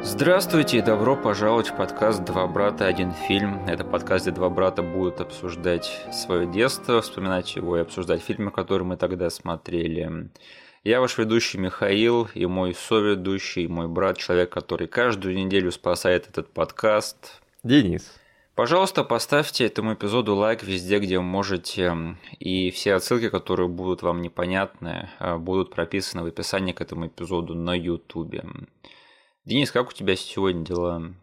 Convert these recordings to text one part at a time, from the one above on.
Здравствуйте и добро пожаловать в подкаст «Два брата. Один фильм». Это подкаст, где два брата будут обсуждать свое детство, вспоминать его и обсуждать фильмы, которые мы тогда смотрели. Я ваш ведущий Михаил и мой соведущий, мой брат, человек, который каждую неделю спасает этот подкаст. Денис. Пожалуйста, поставьте этому эпизоду лайк везде, где можете, и все отсылки, которые будут вам непонятны, будут прописаны в описании к этому эпизоду на YouTube. Денис, как у тебя сегодня дела?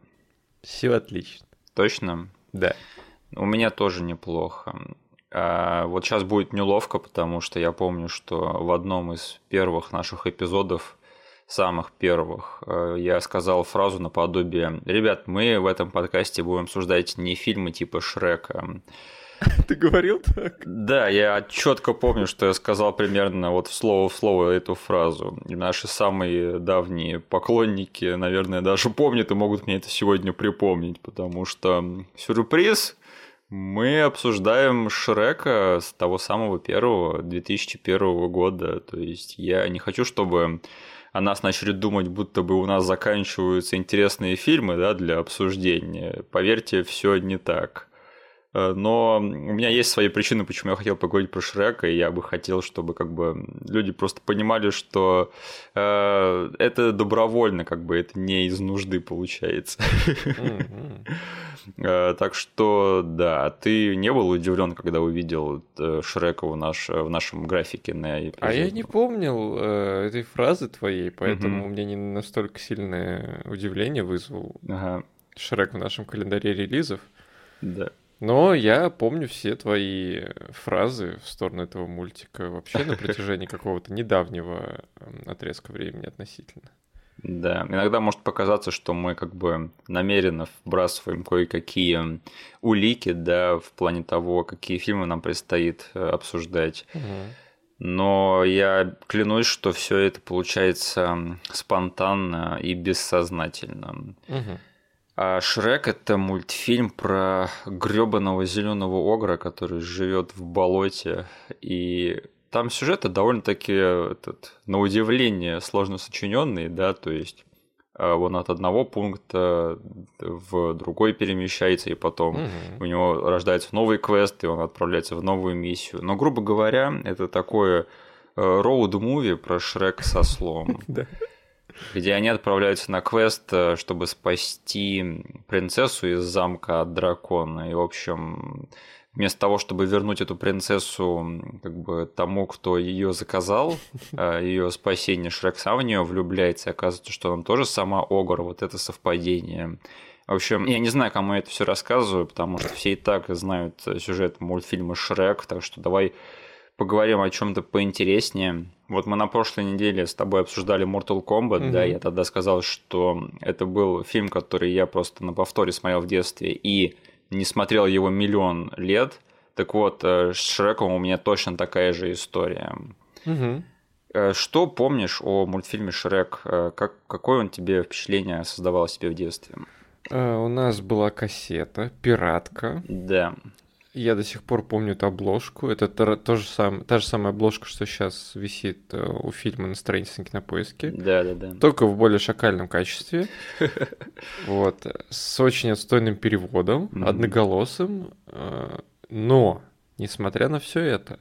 Все отлично. Точно? Да. У меня тоже неплохо. А вот сейчас будет неловко, потому что я помню, что в одном из первых наших эпизодов, самых первых, э, я сказал фразу наподобие «Ребят, мы в этом подкасте будем обсуждать не фильмы типа Шрека, Ты говорил так? Да, я четко помню, что я сказал примерно вот слово в слово эту фразу. И наши самые давние поклонники, наверное, даже помнят и могут мне это сегодня припомнить, потому что сюрприз, мы обсуждаем Шрека с того самого первого, 2001 года. То есть я не хочу, чтобы о нас начали думать, будто бы у нас заканчиваются интересные фильмы да, для обсуждения. Поверьте, все не так. Э, но у меня есть свои причины, почему я хотел поговорить про Шрека, и я бы хотел, чтобы как бы люди просто понимали, что э, это добровольно, как бы это не из нужды получается. э, так что да, ты не был удивлен, когда увидел э, Шрека в, наш, в нашем графике на А я не помнил э, этой фразы твоей, поэтому у меня не настолько сильное удивление вызвал ага. Шрек в нашем календаре релизов. Да. Но я помню все твои фразы в сторону этого мультика вообще на протяжении какого-то недавнего отрезка времени относительно. Да, иногда может показаться, что мы как бы намеренно вбрасываем кое-какие улики, да, в плане того, какие фильмы нам предстоит э, обсуждать. Угу. Но я клянусь, что все это получается спонтанно и бессознательно. Угу. А Шрек это мультфильм про гребаного зеленого огра, который живет в болоте. И там сюжеты довольно-таки этот, на удивление сложно сочиненные, да, то есть а, он от одного пункта в другой перемещается, и потом угу. у него рождается новый квест, и он отправляется в новую миссию. Но, грубо говоря, это такое роуд-муви про Шрек со слом. Где они отправляются на квест, э, чтобы спасти принцессу из замка от дракона. И, в общем, вместо того, чтобы вернуть эту принцессу как бы тому, кто ее заказал, э, ее спасение, Шрек сам в нее влюбляется, и оказывается, что он тоже сама Огр, вот это совпадение. В общем, я не знаю, кому я это все рассказываю, потому что все и так знают сюжет мультфильма Шрек, так что давай поговорим о чем-то поинтереснее. Вот мы на прошлой неделе с тобой обсуждали Mortal Kombat, mm-hmm. да, я тогда сказал, что это был фильм, который я просто на повторе смотрел в детстве и не смотрел его миллион лет. Так вот, э, с Шреком у меня точно такая же история. Mm-hmm. Что помнишь о мультфильме Шрек? Э, как, какое он тебе впечатление создавал себе в детстве? У нас была кассета, пиратка. Да. Я до сих пор помню эту обложку. Это то, то же сам, та же самая обложка, что сейчас висит э, у фильма на странице на кинопоиске. Да, да, да. Только в более шакальном качестве. Вот. С очень отстойным переводом, одноголосым. Э, но, несмотря на все это,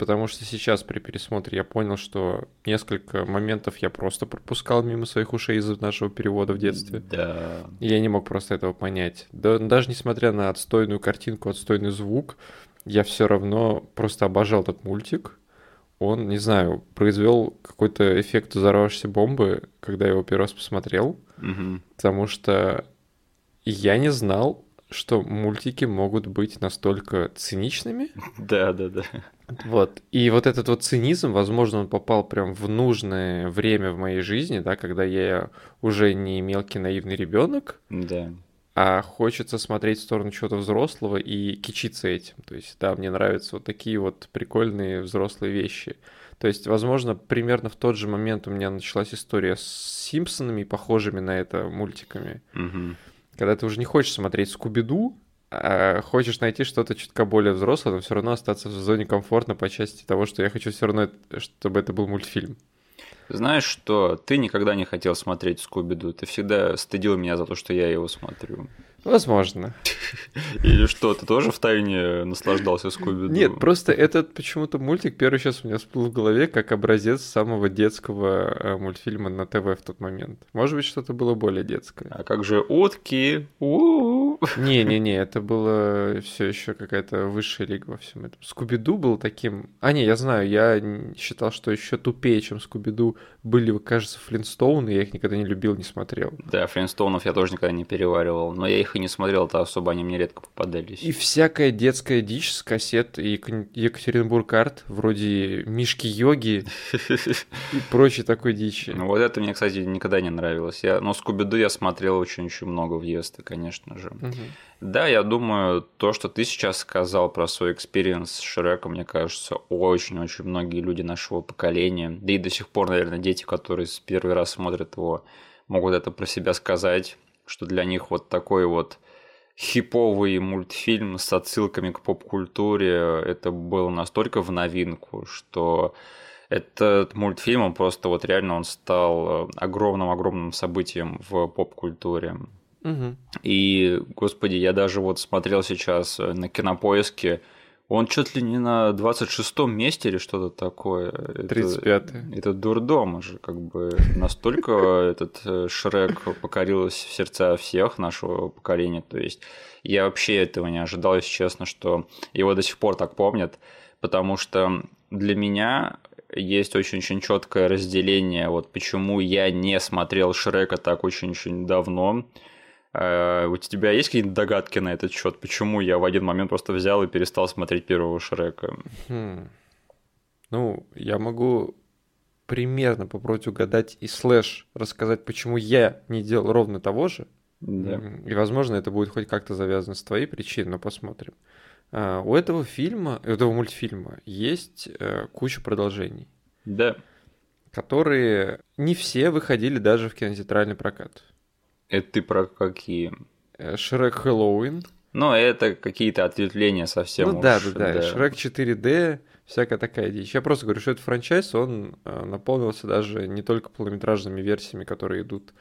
потому что сейчас при пересмотре я понял, что несколько моментов я просто пропускал мимо своих ушей из-за нашего перевода в детстве. Да. И я не мог просто этого понять. Да, даже несмотря на отстойную картинку, отстойный звук, я все равно просто обожал этот мультик. Он, не знаю, произвел какой-то эффект взорвавшейся бомбы, когда я его первый раз посмотрел. Угу. Потому что я не знал, что мультики могут быть настолько циничными. Да, да, да. Вот. И вот этот вот цинизм, возможно, он попал прям в нужное время в моей жизни, да, когда я уже не мелкий наивный ребенок, да. а хочется смотреть в сторону чего-то взрослого и кичиться этим. То есть, да, мне нравятся вот такие вот прикольные взрослые вещи. То есть, возможно, примерно в тот же момент у меня началась история с Симпсонами, похожими на это мультиками. Угу. Когда ты уже не хочешь смотреть Скуби-Ду, хочешь найти что-то чутка более взрослое, но все равно остаться в зоне комфортно по части того, что я хочу все равно, чтобы это был мультфильм. Знаешь что, ты никогда не хотел смотреть Скуби-Ду, ты всегда стыдил меня за то, что я его смотрю. Возможно. Или что, ты тоже в тайне наслаждался Скуби-Ду? Нет, просто этот почему-то мультик первый сейчас у меня всплыл в голове как образец самого детского э, мультфильма на ТВ в тот момент. Может быть, что-то было более детское. А как же утки? Не-не-не, это было все еще какая-то высшая лига во всем этом. Скуби-Ду был таким... А, не, я знаю, я считал, что еще тупее, чем Скуби-Ду, были, кажется, Флинстоуны, я их никогда не любил, не смотрел. Да, Флинстоунов я тоже никогда не переваривал, но я их и не смотрел, то особо они мне редко попадались. И всякая детская дичь с кассет и Екатеринбург Арт, вроде Мишки Йоги и прочей такой дичи. Ну вот это мне, кстати, никогда не нравилось. Я, но Скуби-Ду я смотрел очень-очень много в детстве, конечно же. Угу. Да, я думаю, то, что ты сейчас сказал про свой experience с Шреком, мне кажется, очень-очень многие люди нашего поколения, да и до сих пор, наверное, дети, которые с первый раз смотрят его, могут это про себя сказать, что для них вот такой вот хиповый мультфильм с отсылками к поп-культуре, это было настолько в новинку, что этот мультфильм, он просто вот реально он стал огромным-огромным событием в поп-культуре. Угу. И, господи, я даже вот смотрел сейчас на кинопоиске, он чуть ли не на 26-м месте или что-то такое. 35-й. Это, это дурдом же, как бы настолько этот э, Шрек покорился в сердца всех нашего поколения. То есть я вообще этого не ожидал, если честно, что его до сих пор так помнят, потому что для меня есть очень-очень четкое разделение, вот почему я не смотрел Шрека так очень-очень давно. Э, у тебя есть какие-то догадки на этот счет? Почему я в один момент просто взял и перестал смотреть первого Шрека? Хм. Ну, я могу примерно попробовать угадать и слэш рассказать, почему я не делал ровно того же. Да. И, возможно, это будет хоть как-то завязано с твоей причиной, но посмотрим. А, у этого фильма, у этого мультфильма есть э, куча продолжений. Да. Которые не все выходили даже в кинотеатральный прокат. Это ты про какие? Э, Шрек Хэллоуин. Ну, это какие-то ответвления совсем. Ну уж, да, да, да, да. Шрек 4D, всякая такая дичь. Я просто говорю, что этот франчайз, он э, наполнился даже не только полнометражными версиями, которые идут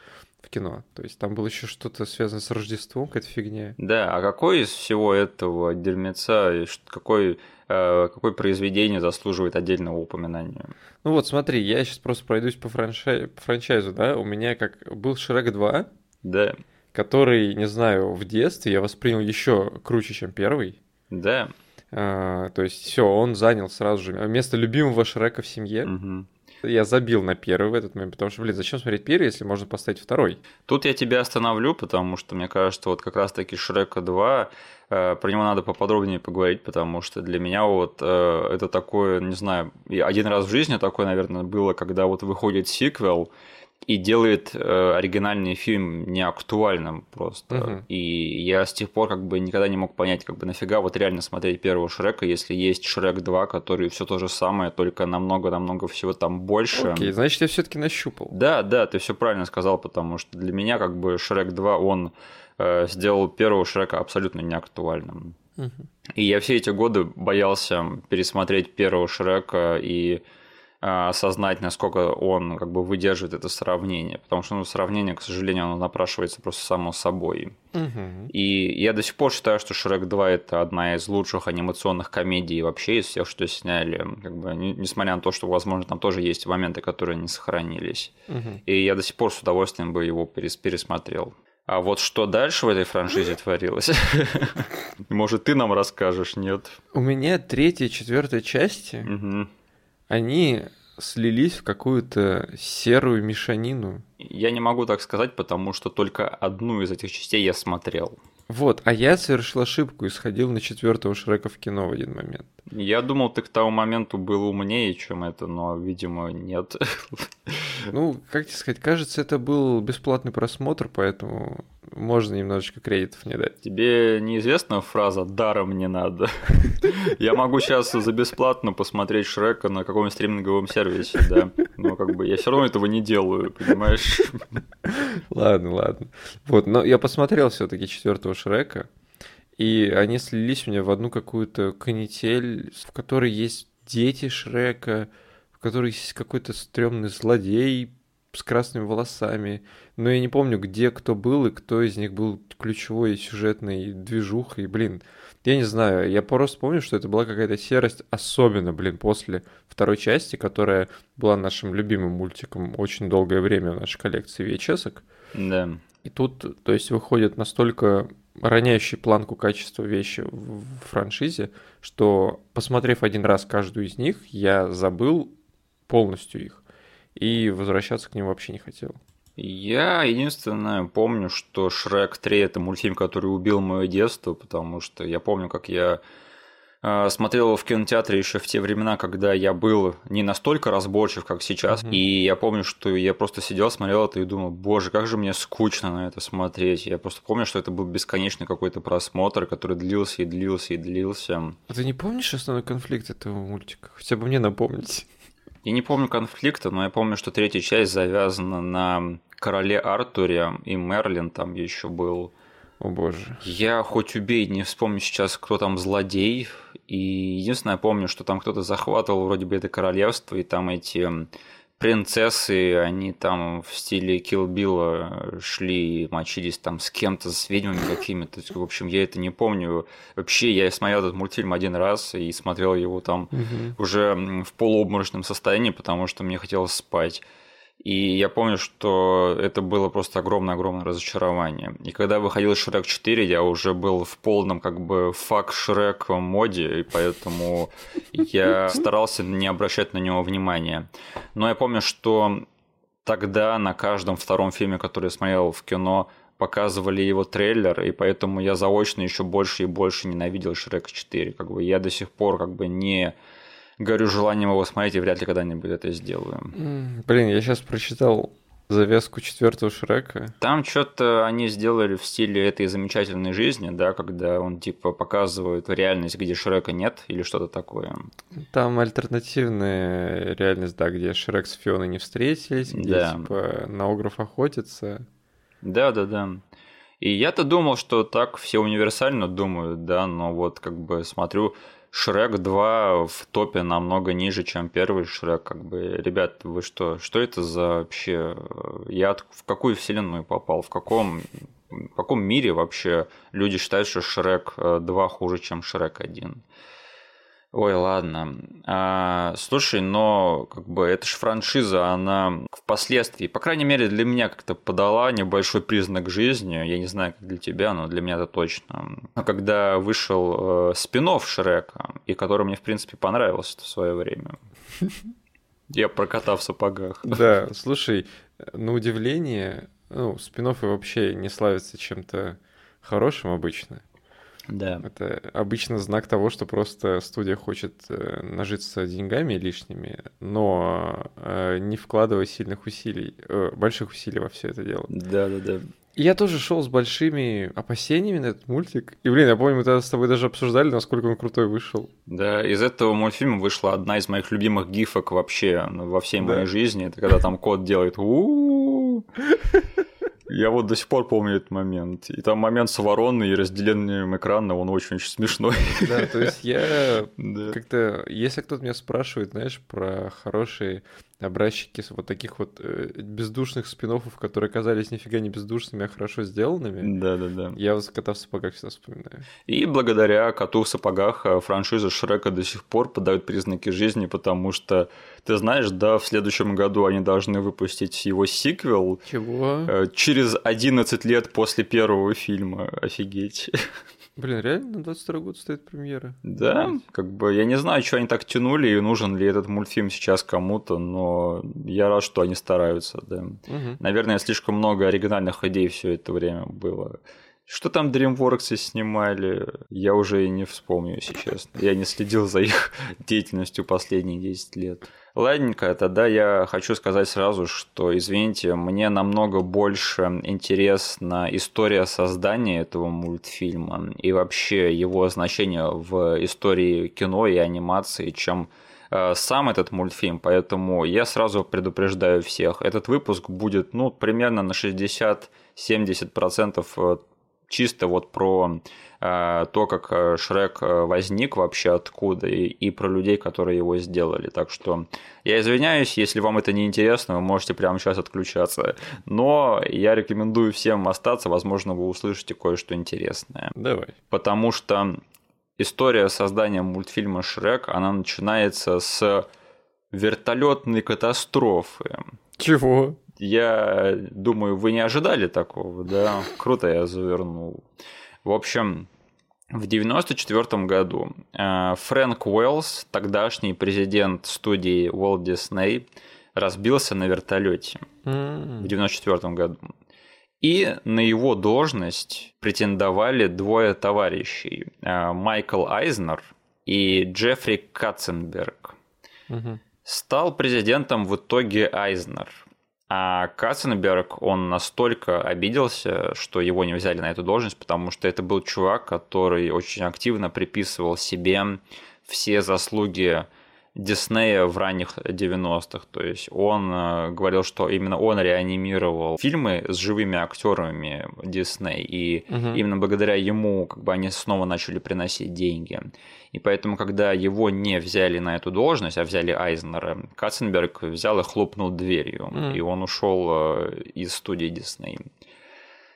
в кино. То есть там было еще что-то связано с Рождеством, какая-то фигня. Да, а какой из всего этого дерьмеца, какой, э, какое произведение заслуживает отдельного упоминания? Ну вот смотри, я сейчас просто пройдусь по, франшай... по франчайзу, да, у меня как был Шрек 2, да. Который, не знаю, в детстве я воспринял еще круче, чем первый. Да. А, то есть все, он занял сразу же место любимого Шрека в семье. Угу. Я забил на первый в этот момент, потому что, блин, зачем смотреть первый, если можно поставить второй? Тут я тебя остановлю, потому что мне кажется, вот как раз-таки Шрека 2, э, про него надо поподробнее поговорить, потому что для меня вот э, это такое, не знаю, один раз в жизни такое, наверное, было, когда вот выходит сиквел, и делает э, оригинальный фильм неактуальным просто. Угу. И я с тех пор как бы никогда не мог понять, как бы нафига вот реально смотреть первого Шрека, если есть Шрек 2, который все то же самое, только намного-намного всего там больше. Окей, значит, я все-таки нащупал. Да, да, ты все правильно сказал, потому что для меня как бы Шрек 2, он э, сделал первого Шрека абсолютно неактуальным. Угу. И я все эти годы боялся пересмотреть первого Шрека и осознать, насколько он как бы выдерживает это сравнение. Потому что ну, сравнение, к сожалению, оно напрашивается просто само собой. Угу. И я до сих пор считаю, что Шрек 2 это одна из лучших анимационных комедий вообще из всех, что сняли. Как бы, несмотря на то, что, возможно, там тоже есть моменты, которые не сохранились. Угу. И я до сих пор с удовольствием бы его пересмотрел. А вот что дальше в этой франшизе творилось? Может, ты нам расскажешь, нет? У меня третья четвертая части они слились в какую-то серую мешанину. Я не могу так сказать, потому что только одну из этих частей я смотрел. Вот, а я совершил ошибку и сходил на четвертого Шрека в кино в один момент. Я думал, ты к тому моменту был умнее, чем это, но, видимо, нет. Ну, как тебе сказать, кажется, это был бесплатный просмотр, поэтому можно немножечко кредитов не дать. Тебе неизвестна фраза «даром не надо»? Я могу сейчас за бесплатно посмотреть Шрека на каком-нибудь стриминговом сервисе, да? Но как бы я все равно этого не делаю, понимаешь? Ладно, ладно. Вот, но я посмотрел все таки четвертого Шрека, и они слились у меня в одну какую-то канитель, в которой есть дети Шрека, в которой есть какой-то стрёмный злодей с красными волосами. Но я не помню, где кто был и кто из них был ключевой сюжетной движухой. Блин, я не знаю, я просто помню, что это была какая-то серость, особенно, блин, после второй части, которая была нашим любимым мультиком очень долгое время в нашей коллекции VHS. Да. И тут, то есть, выходит настолько роняющий планку качества вещи в франшизе, что, посмотрев один раз каждую из них, я забыл полностью их и возвращаться к ним вообще не хотел. Я единственное помню, что Шрек 3 это мультфильм, который убил мое детство, потому что я помню, как я смотрел его в кинотеатре еще в те времена, когда я был не настолько разборчив, как сейчас. Mm-hmm. И я помню, что я просто сидел, смотрел это и думал, боже, как же мне скучно на это смотреть. Я просто помню, что это был бесконечный какой-то просмотр, который длился и длился и длился. А ты не помнишь основной конфликт этого мультика? Хотя бы мне напомнить. Я не помню конфликта, но я помню, что третья часть завязана на короле Артуре, и Мерлин там еще был. О боже. Я хоть убей, не вспомню сейчас, кто там злодей. И единственное, я помню, что там кто-то захватывал вроде бы это королевство, и там эти принцессы, они там в стиле Kill Bill шли, мочились там с кем-то, с ведьмами какими-то. В общем, я это не помню. Вообще, я смотрел этот мультфильм один раз и смотрел его там угу. уже в полуобморочном состоянии, потому что мне хотелось спать. И я помню, что это было просто огромное-огромное разочарование. И когда выходил Шрек 4, я уже был в полном как бы фак Шрек моде, и поэтому я старался не обращать на него внимания. Но я помню, что тогда на каждом втором фильме, который я смотрел в кино, показывали его трейлер, и поэтому я заочно еще больше и больше ненавидел Шрек 4. Как бы я до сих пор как бы не горю желанием его смотреть и вряд ли когда-нибудь это сделаю. Блин, я сейчас прочитал завеску четвертого Шрека. Там что-то они сделали в стиле этой замечательной жизни, да, когда он типа показывает реальность, где Шрека нет, или что-то такое. Там альтернативная реальность, да, где Шрек с Фионой не встретились, где да. типа на Огров охотится. Да, да, да. И я-то думал, что так все универсально думают, да, но вот как бы смотрю, Шрек 2 в топе намного ниже, чем первый Шрек. Как бы, ребят, вы что? Что это за вообще? Я в какую вселенную попал? В каком, в каком мире вообще люди считают, что Шрек 2 хуже, чем Шрек 1? Ой, ладно. А, слушай, но как бы это же франшиза, она впоследствии, по крайней мере, для меня как-то подала небольшой признак жизни. Я не знаю, как для тебя, но для меня это точно. Когда вышел э, спинов Шрека, и который мне, в принципе, понравился в свое время. Я прокатал в сапогах. Да, слушай, на удивление, ну, спин вообще не славятся чем-то хорошим обычно. Да. Это обычно знак того, что просто студия хочет э, нажиться деньгами лишними, но э, не вкладывая сильных усилий, э, больших усилий во все это дело. Да, да, да. Я тоже шел с большими опасениями на этот мультик. И, блин, я помню, мы тогда с тобой даже обсуждали, насколько он крутой вышел. Да, из этого мультфильма вышла одна из моих любимых гифок вообще ну, во всей да. моей жизни. Это когда там кот делает у я вот до сих пор помню этот момент. И там момент с вороной и разделением экрана, он очень-очень смешной. Да, то есть я как-то... Если кто-то меня спрашивает, знаешь, про хорошие образчики вот таких вот э, бездушных спин которые оказались нифига не бездушными, а хорошо сделанными. Да, да, да. Я вот кота в сапогах всегда вспоминаю. И благодаря коту в сапогах э, франшиза Шрека до сих пор подают признаки жизни, потому что ты знаешь, да, в следующем году они должны выпустить его сиквел. Чего? Э, через 11 лет после первого фильма. Офигеть. Блин, реально на 22 год стоит премьера? Да, как бы я не знаю, что они так тянули и нужен ли этот мультфильм сейчас кому-то, но я рад, что они стараются, да. Угу. Наверное, слишком много оригинальных идей все это время было. Что там DreamWorks снимали, я уже и не вспомню, если честно. Я не следил за их деятельностью последние 10 лет. Ладненько, тогда я хочу сказать сразу, что, извините, мне намного больше интересна история создания этого мультфильма и вообще его значение в истории кино и анимации, чем э, сам этот мультфильм, поэтому я сразу предупреждаю всех. Этот выпуск будет, ну, примерно на 60-70% чисто вот про э, то, как э, Шрек э, возник вообще откуда, и, и про людей, которые его сделали. Так что я извиняюсь, если вам это не интересно, вы можете прямо сейчас отключаться. Но я рекомендую всем остаться, возможно, вы услышите кое-что интересное. Давай. Потому что история создания мультфильма Шрек, она начинается с вертолетной катастрофы. Чего? Я думаю, вы не ожидали такого, да? Круто я завернул. В общем, в 1994 году э, Фрэнк Уэллс, тогдашний президент студии Walt Disney, разбился на вертолете mm. в 1994 году. И на его должность претендовали двое товарищей. Э, Майкл Айзнер и Джеффри Катценберг. Mm-hmm. Стал президентом в итоге Айзнер – а Катценберг, он настолько обиделся, что его не взяли на эту должность, потому что это был чувак, который очень активно приписывал себе все заслуги Диснея в ранних 90-х. То есть он э, говорил, что именно он реанимировал фильмы с живыми актерами Дисней, и угу. именно благодаря ему как бы они снова начали приносить деньги. И поэтому, когда его не взяли на эту должность, а взяли Айзнера, Катценберг взял и хлопнул дверью, mm. и он ушел э, из студии Дисней.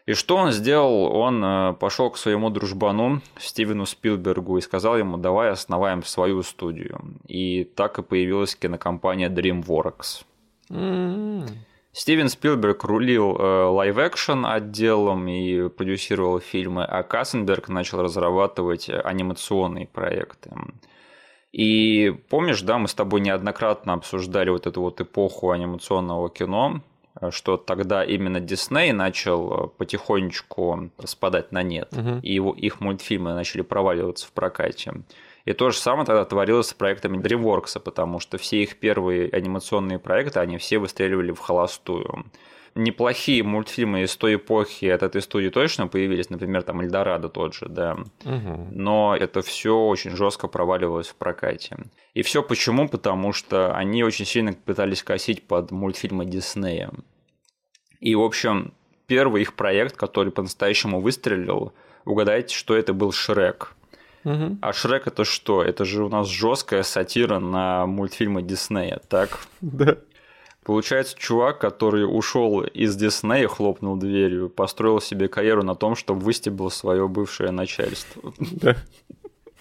И что он сделал? Он э, пошел к своему дружбану Стивену Спилбергу и сказал ему, давай основаем свою студию. И так и появилась кинокомпания DreamWorks. Mm-hmm. Стивен Спилберг рулил live-action отделом и продюсировал фильмы, а Катценберг начал разрабатывать анимационные проекты. И помнишь, да, мы с тобой неоднократно обсуждали вот эту вот эпоху анимационного кино, что тогда именно Дисней начал потихонечку спадать на нет, угу. и его, их мультфильмы начали проваливаться в прокате. И то же самое тогда творилось с проектами DreamWorks, потому что все их первые анимационные проекты, они все выстреливали в холостую неплохие мультфильмы из той эпохи от этой студии точно появились, например, там Эльдорадо тот же, да. Угу. Но это все очень жестко проваливалось в прокате. И все почему? Потому что они очень сильно пытались косить под мультфильмы Диснея. И, в общем, первый их проект, который по-настоящему выстрелил, угадайте, что это был Шрек. Угу. А Шрек это что? Это же у нас жесткая сатира на мультфильмы Диснея, так? Да. Получается, чувак, который ушел из Диснея, хлопнул дверью, построил себе карьеру на том, чтобы выстебал свое бывшее начальство. Да.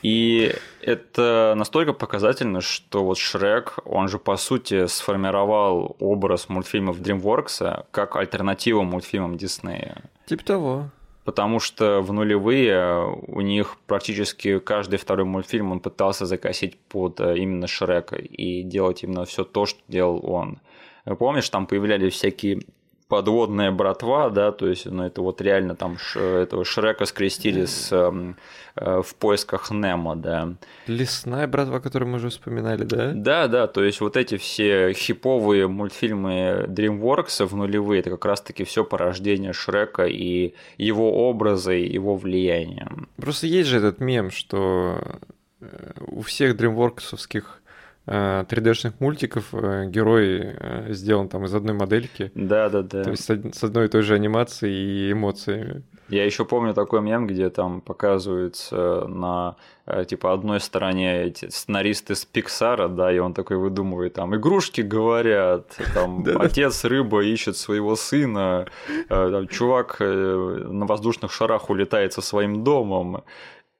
И это настолько показательно, что вот Шрек, он же по сути сформировал образ мультфильмов DreamWorks как альтернативу мультфильмам Диснея. Типа того. Потому что в нулевые у них практически каждый второй мультфильм он пытался закосить под э, именно Шрека и делать именно все то, что делал он. Помнишь, там появлялись всякие подводная братва, да, то есть, ну, это вот реально там ш, этого Шрека скрестили с, э, э, в поисках Немо, да. Лесная братва, которую мы уже вспоминали, да? Да, да, то есть вот эти все хиповые мультфильмы DreamWorks в нулевые, это как раз-таки все порождение Шрека и его образа, и его влияния. Просто есть же этот мем, что э, у всех DreamWorksовских 3D-шных мультиков э, герой э, сделан там из одной модельки. Да, да, да. То есть с одной и той же анимацией и эмоциями. Я еще помню такой мем, где там показываются на э, типа одной стороне эти сценаристы с Пиксара, да, и он такой выдумывает там игрушки говорят, там отец рыба ищет своего сына, чувак на воздушных шарах улетает со своим домом,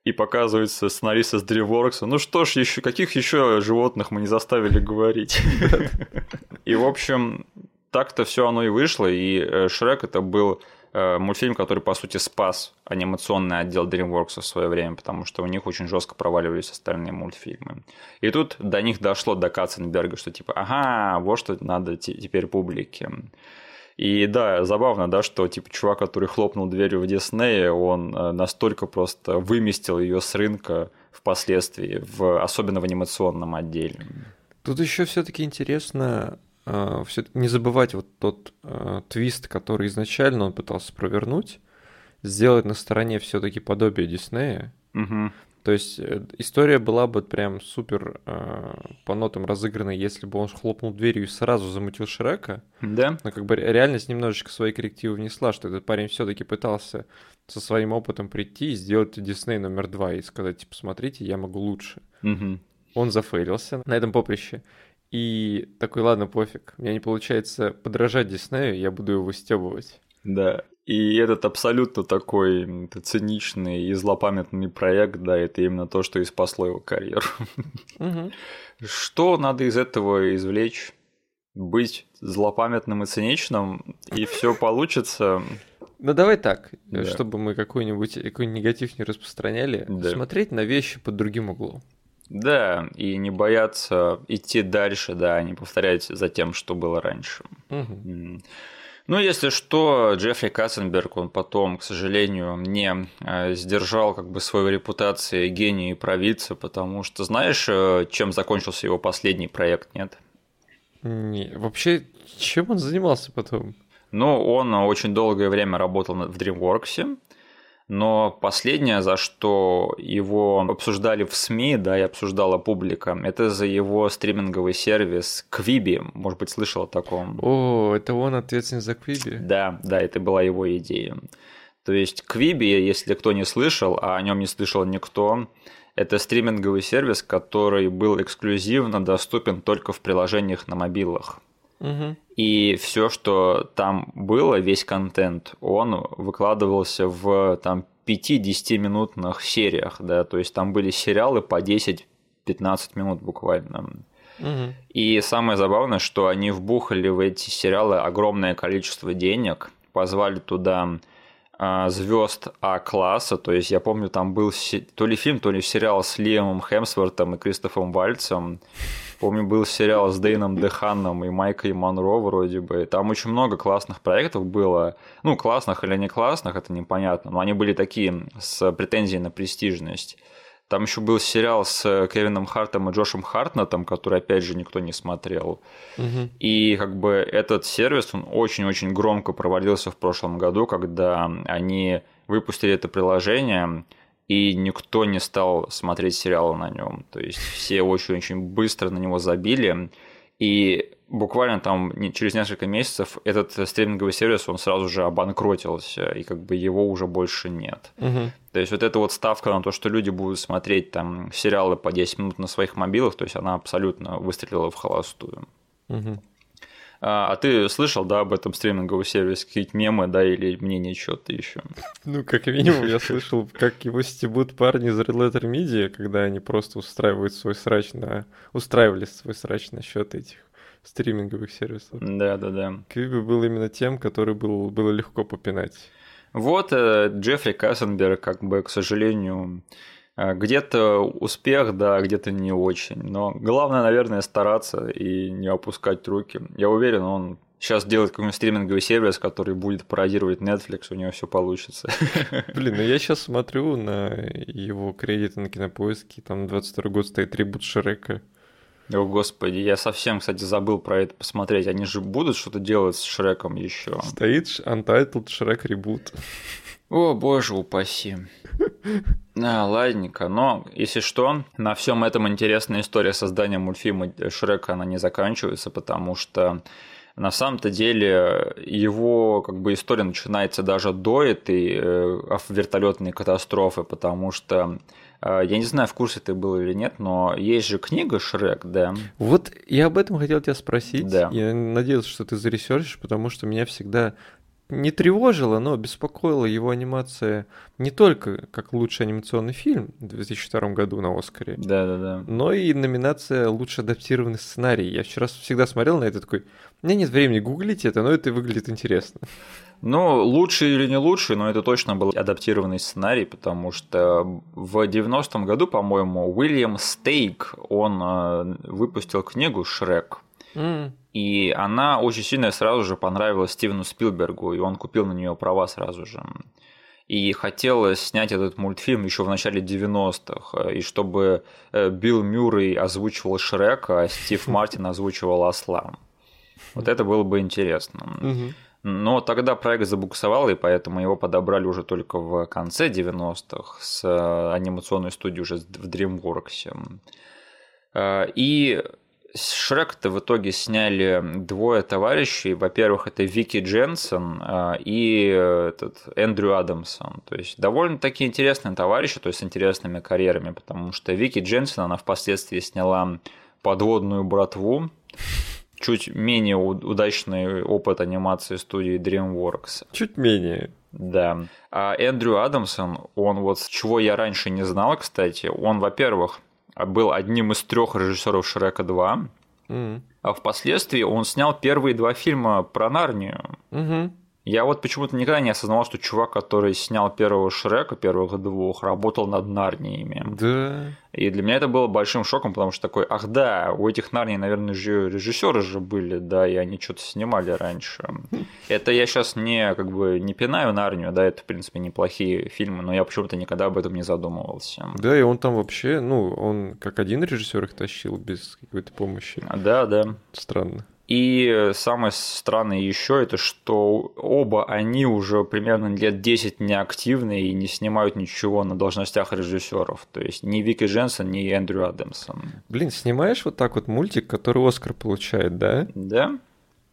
и показывается сценарист из DreamWorks. Ну что ж, еще каких еще животных мы не заставили говорить? И, в общем, так-то все оно и вышло, и э, Шрек это был э, мультфильм, который, по сути, спас анимационный отдел DreamWorks в свое время, потому что у них очень жестко проваливались остальные мультфильмы. И тут до них дошло до Катценберга, что типа, ага, вот что надо теперь публике. И да, забавно, да, что типа чувак, который хлопнул дверью в Диснее, он э, настолько просто выместил ее с рынка впоследствии, в, особенно в анимационном отделе. Тут еще все-таки интересно э, все не забывать вот тот э, твист, который изначально он пытался провернуть, сделать на стороне все-таки подобие Диснея. Угу. То есть э, история была бы прям супер э, по нотам разыграна, если бы он хлопнул дверью и сразу замутил Шрека. Да. Но как бы реальность немножечко свои коррективы внесла, что этот парень все-таки пытался со своим опытом прийти и сделать Дисней номер два и сказать, типа, смотрите, я могу лучше. Угу. Он зафейлился на этом поприще. И такой, ладно, пофиг, у меня не получается подражать Диснею, я буду его стебывать. Да. И этот абсолютно такой циничный и злопамятный проект, да, это именно то, что и спасло его карьеру. Угу. Что надо из этого извлечь? Быть злопамятным и циничным, и все получится. Ну давай так, Да. чтобы мы какой-нибудь какой негатив не распространяли, Да. смотреть на вещи под другим углом. Да, и не бояться идти дальше, да, а не повторять за тем, что было раньше. Мгм. Ну, если что, Джеффри Катценберг, он потом, к сожалению, не э, сдержал как бы свою репутацию гения и провидца, потому что знаешь, э, чем закончился его последний проект, нет? Не, вообще, чем он занимался потом? Ну, он очень долгое время работал в DreamWorks, но последнее, за что его обсуждали в СМИ, да, и обсуждала публика, это за его стриминговый сервис Quibi. Может быть, слышал о таком? О, это он ответственен за Квиби? Да, да, это была его идея. То есть Quibi, если кто не слышал, а о нем не слышал никто, это стриминговый сервис, который был эксклюзивно доступен только в приложениях на мобилах. Мгм. И все, что там было, весь контент, он выкладывался в там 5-10 минутных сериях, да, то есть там были сериалы по 10-15 минут буквально. Мгм. И самое забавное, что они вбухали в эти сериалы огромное количество денег, позвали туда звезд А-класса, то есть я помню, там был то ли фильм, то ли сериал с Лиамом Хемсвортом и Кристофом Вальцем, помню, был сериал с Дэйном Деханном и Майкой Монро вроде бы, там очень много классных проектов было, ну, классных или не классных, это непонятно, но они были такие с претензией на престижность. Там еще был сериал с Кевином Хартом и Джошем Хартнетом, который, опять же, никто не смотрел. Мгм. И как бы этот сервис, он очень-очень громко провалился в прошлом году, когда они выпустили это приложение, и никто не стал смотреть сериалы на нем. То есть все очень-очень быстро на него забили, и буквально там через несколько месяцев этот стриминговый сервис, он сразу же обанкротился, и как бы его уже больше нет. Мгм. То есть вот эта вот ставка на то, что люди будут смотреть там сериалы по 10 минут на своих мобилах, то есть она абсолютно выстрелила в холостую. Мгм. А, а ты слышал, да, об этом стриминговом сервисе, какие-то мемы, да, или мнение что-то еще? Ну, как минимум, я слышал, как его стебут парни из Red Letter Media, когда они просто устраивают свой срач на... устраивали свой срач насчет этих стриминговых сервисов. Да, да, да. Квиби был именно тем, который был, было легко попинать. Вот э, Джеффри Кассенберг, как бы, к сожалению, где-то успех, да, где-то не очень. Но главное, наверное, стараться и не опускать руки. Я уверен, он сейчас делает какой-нибудь стриминговый сервис, который будет пародировать Netflix, у него все получится. Блин, ну я сейчас смотрю на его кредиты на кинопоиске, там 22 год стоит ребут Шрека. О, господи, я совсем, кстати, забыл про это посмотреть. Они же будут что-то делать с Шреком еще. Стоит Untitled Шрек ребут. О, боже упаси. А, ладненько, но если что, на всем этом интересная история создания мультфильма Шрека, она не заканчивается, потому что на самом-то деле его как бы история начинается даже до этой э, вертолетной катастрофы, потому что э, я не знаю, в курсе ты был или нет, но есть же книга Шрек, да. Вот я об этом хотел тебя спросить. Да. Я надеялся, что ты заресерчишь, потому что меня всегда не тревожило, но беспокоила его анимация не только как лучший анимационный фильм в 2002 году на Оскаре, Да, да, да. но и номинация «Лучший адаптированный сценарий». Я вчера всегда смотрел на это такой, у меня нет времени гуглить это, но это выглядит интересно. Ну, лучший или не лучший, но это точно был адаптированный сценарий, потому что в 90-м году, по-моему, Уильям Стейк, он э, выпустил книгу «Шрек», М, и она очень сильно сразу же понравилась Стивену Спилбергу, и он купил на нее права сразу же. И хотел снять этот мультфильм еще в начале 90-х, и чтобы э, Билл Мюррей озвучивал Шрека, а Стив Мартин озвучивал Осла. Вот это было бы интересно. мгм. Но тогда проект забуксовал, и поэтому его подобрали уже только в конце 90-х с э, анимационной студией уже в DreamWorks. Э, и Шрек-то в итоге сняли двое товарищей. Во-первых, это Вики Дженсен э, и этот Эндрю Адамсон. То есть довольно-таки интересные товарищи, то есть с интересными карьерами, потому что Вики Дженсен, она впоследствии сняла подводную братву, чуть менее удачный опыт анимации студии DreamWorks. Чуть менее. Да. А Эндрю Адамсон, он вот чего я раньше не знал, кстати, он, во-первых, был одним из трех режиссеров Шрека 2, mm. а впоследствии он снял первые два фильма про Нарнию. Mm-hmm. Я вот почему-то никогда не осознавал, что чувак, который снял первого Шрека, первых двух, работал над Нарниями. Да. И для меня это было большим шоком, потому что такой, ах да, у этих Нарний, наверное, же режиссеры же были, да, и они что-то снимали раньше. Это я сейчас не как бы не пинаю Нарнию, да, это, в принципе, неплохие фильмы, но я почему-то никогда об этом не задумывался. Да, и он там вообще, ну, он как один режиссер их тащил без какой-то помощи. Да, да. Странно. И самое странное еще это, что оба они уже примерно лет 10 неактивны и не снимают ничего на должностях режиссеров. То есть ни Вики Дженсон, ни Эндрю Адамсон. Блин, снимаешь вот так вот мультик, который Оскар получает, да? Да.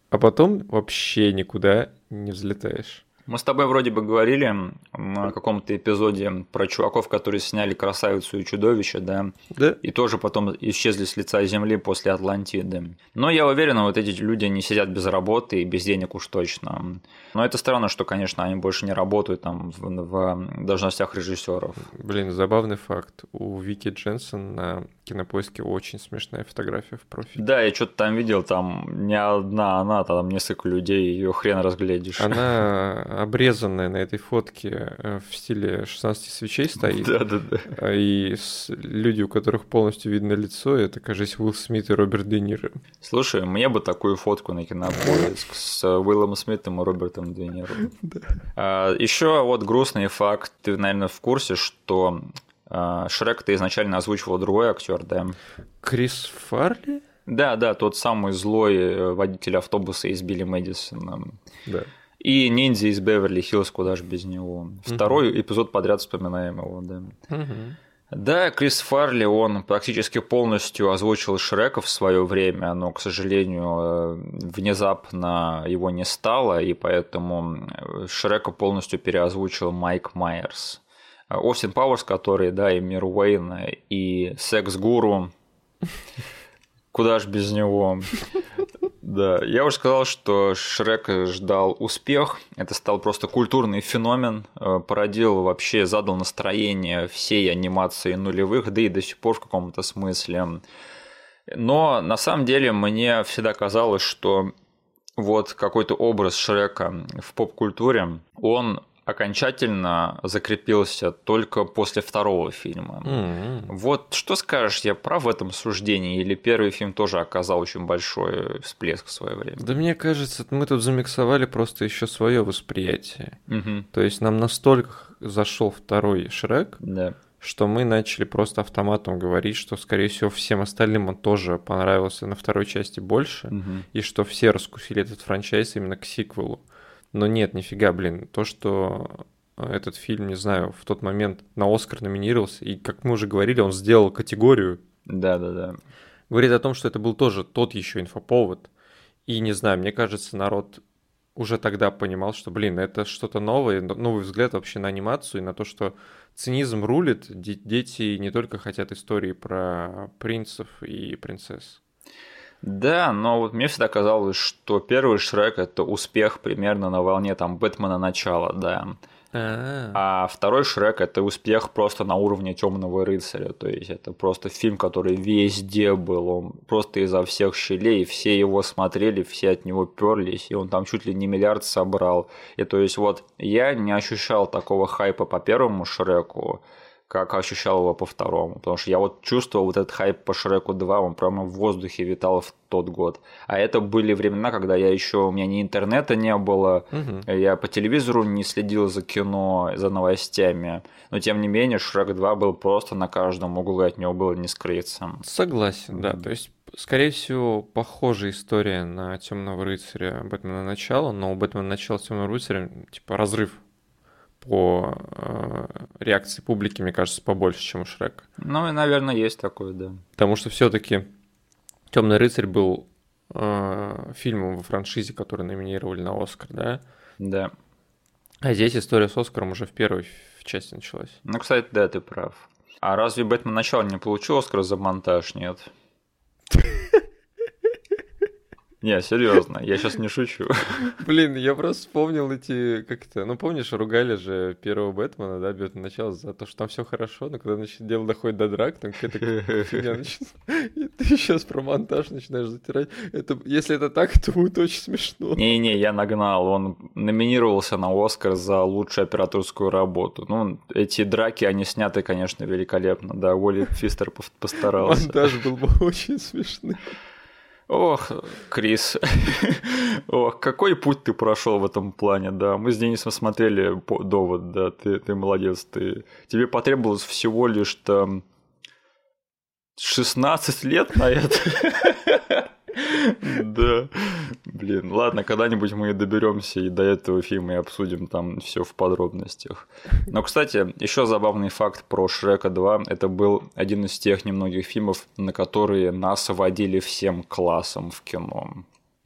А потом вообще никуда не взлетаешь. Мы с тобой вроде бы говорили на каком-то эпизоде про чуваков, которые сняли «Красавицу и чудовище», да? Да. И тоже потом исчезли с лица земли после Атлантиды. Но я уверен, вот эти люди не сидят без работы и без денег уж точно. Но это странно, что, конечно, они больше не работают там в, в должностях режиссеров. Блин, забавный факт. У Вики Дженсен на кинопоиске очень смешная фотография в профиле. Да, я что-то там видел, там не одна она, там несколько людей, ее хрен разглядишь. Она обрезанная на этой фотке э, в стиле 16 свечей стоит. Да, да, да. И люди, у которых полностью видно лицо, это, кажется, Уилл Смит и Роберт Де Ниро. Слушай, мне бы такую фотку на кинопоиск с Уиллом Смитом и Робертом Де Ниро. А, Еще вот грустный факт, ты, наверное, в курсе, что а, Шрек-то изначально озвучивал другой актер, да? Крис Фарли? Да, да, тот самый злой э, водитель автобуса из Билли Мэдисона. Да. И ниндзя из Беверли-Хиллз, куда же без него. Второй угу. эпизод подряд вспоминаем его, да. Угу. Да, Крис Фарли, он практически полностью озвучил Шрека в свое время, но, к сожалению, э, внезапно его не стало, и поэтому э, Шрека полностью переозвучил Майк Майерс. Остин Пауэрс, который, да, и Мир Уэйна, и Секс-гуру, куда ж без него. Да, я уже сказал, что Шрек ждал успех. Это стал просто культурный феномен. Э, породил вообще, задал настроение всей анимации нулевых, да и до сих пор в каком-то смысле. Но на самом деле мне всегда казалось, что вот какой-то образ Шрека в поп-культуре, он окончательно закрепился только после второго фильма. Mm-hmm. Вот что скажешь, я прав в этом суждении, или первый фильм тоже оказал очень большой всплеск в свое время? Да мне кажется, мы тут замиксовали просто еще свое восприятие. Mm-hmm. То есть нам настолько зашел второй Шрек, да. что мы начали просто автоматом говорить, что, скорее всего, всем остальным он тоже понравился на второй части больше, mm-hmm. и что все раскусили этот франчайз именно к сиквелу. Но нет, нифига, блин, то, что этот фильм, не знаю, в тот момент на Оскар номинировался, и, как мы уже говорили, он сделал категорию. Да-да-да. Говорит о том, что это был тоже тот еще инфоповод. И, не знаю, мне кажется, народ уже тогда понимал, что, блин, это что-то новое, новый взгляд вообще на анимацию и на то, что цинизм рулит, дети не только хотят истории про принцев и принцесс. Да, но вот мне всегда казалось, что первый Шрек это успех примерно на волне там Бэтмена начала, да. А-а-а. А второй Шрек это успех просто на уровне Темного рыцаря. То есть это просто фильм, который везде был. Он просто изо всех щелей, все его смотрели, все от него перлись, и он там чуть ли не миллиард собрал. И то есть вот я не ощущал такого хайпа по первому Шреку как ощущал его по второму. Потому что я вот чувствовал вот этот хайп по Шреку 2, он прямо в воздухе витал в тот год. А это были времена, когда я еще, у меня ни интернета не было, угу. я по телевизору не следил за кино, за новостями. Но тем не менее, Шрек 2 был просто на каждом углу, от него было не скрыться. Согласен, да. То есть скорее всего, похожая история на Темного рыцаря Бэтмена начала, но у Бэтмена начала с Темного рыцаря, типа, разрыв по э, реакции публики, мне кажется, побольше, чем у Шрека. Ну и, наверное, есть такое, да. Потому что все-таки Темный рыцарь был э, фильмом во франшизе, который номинировали на Оскар, да? Да. А здесь история с Оскаром уже в первой части началась. Ну, кстати, да, ты прав. А разве Бэтмен начало не получил Оскар за монтаж? Нет. Не, серьезно, я сейчас не шучу. Блин, я просто вспомнил эти, как это, ну помнишь, ругали же первого Бэтмена, да, Бэтмен начал за то, что там все хорошо, но когда значит, дело доходит до драк, там какая-то фигня начинается, и ты сейчас про монтаж начинаешь затирать. Это, если это так, то будет очень смешно. Не-не, я нагнал, он номинировался на Оскар за лучшую операторскую работу. Ну, эти драки, они сняты, конечно, великолепно, да, Уолли Фистер постарался. Монтаж был бы очень смешный. Ох, Крис, ох, какой путь ты прошел в этом плане, да. Мы с Денисом смотрели довод, да, ты, ты молодец, ты. Тебе потребовалось всего лишь там 16 лет на это. Да. Блин, ладно, когда-нибудь мы доберемся и до этого фильма и обсудим там все в подробностях. Но, кстати, еще забавный факт про Шрека 2. Это был один из тех немногих фильмов, на которые нас водили всем классом в кино.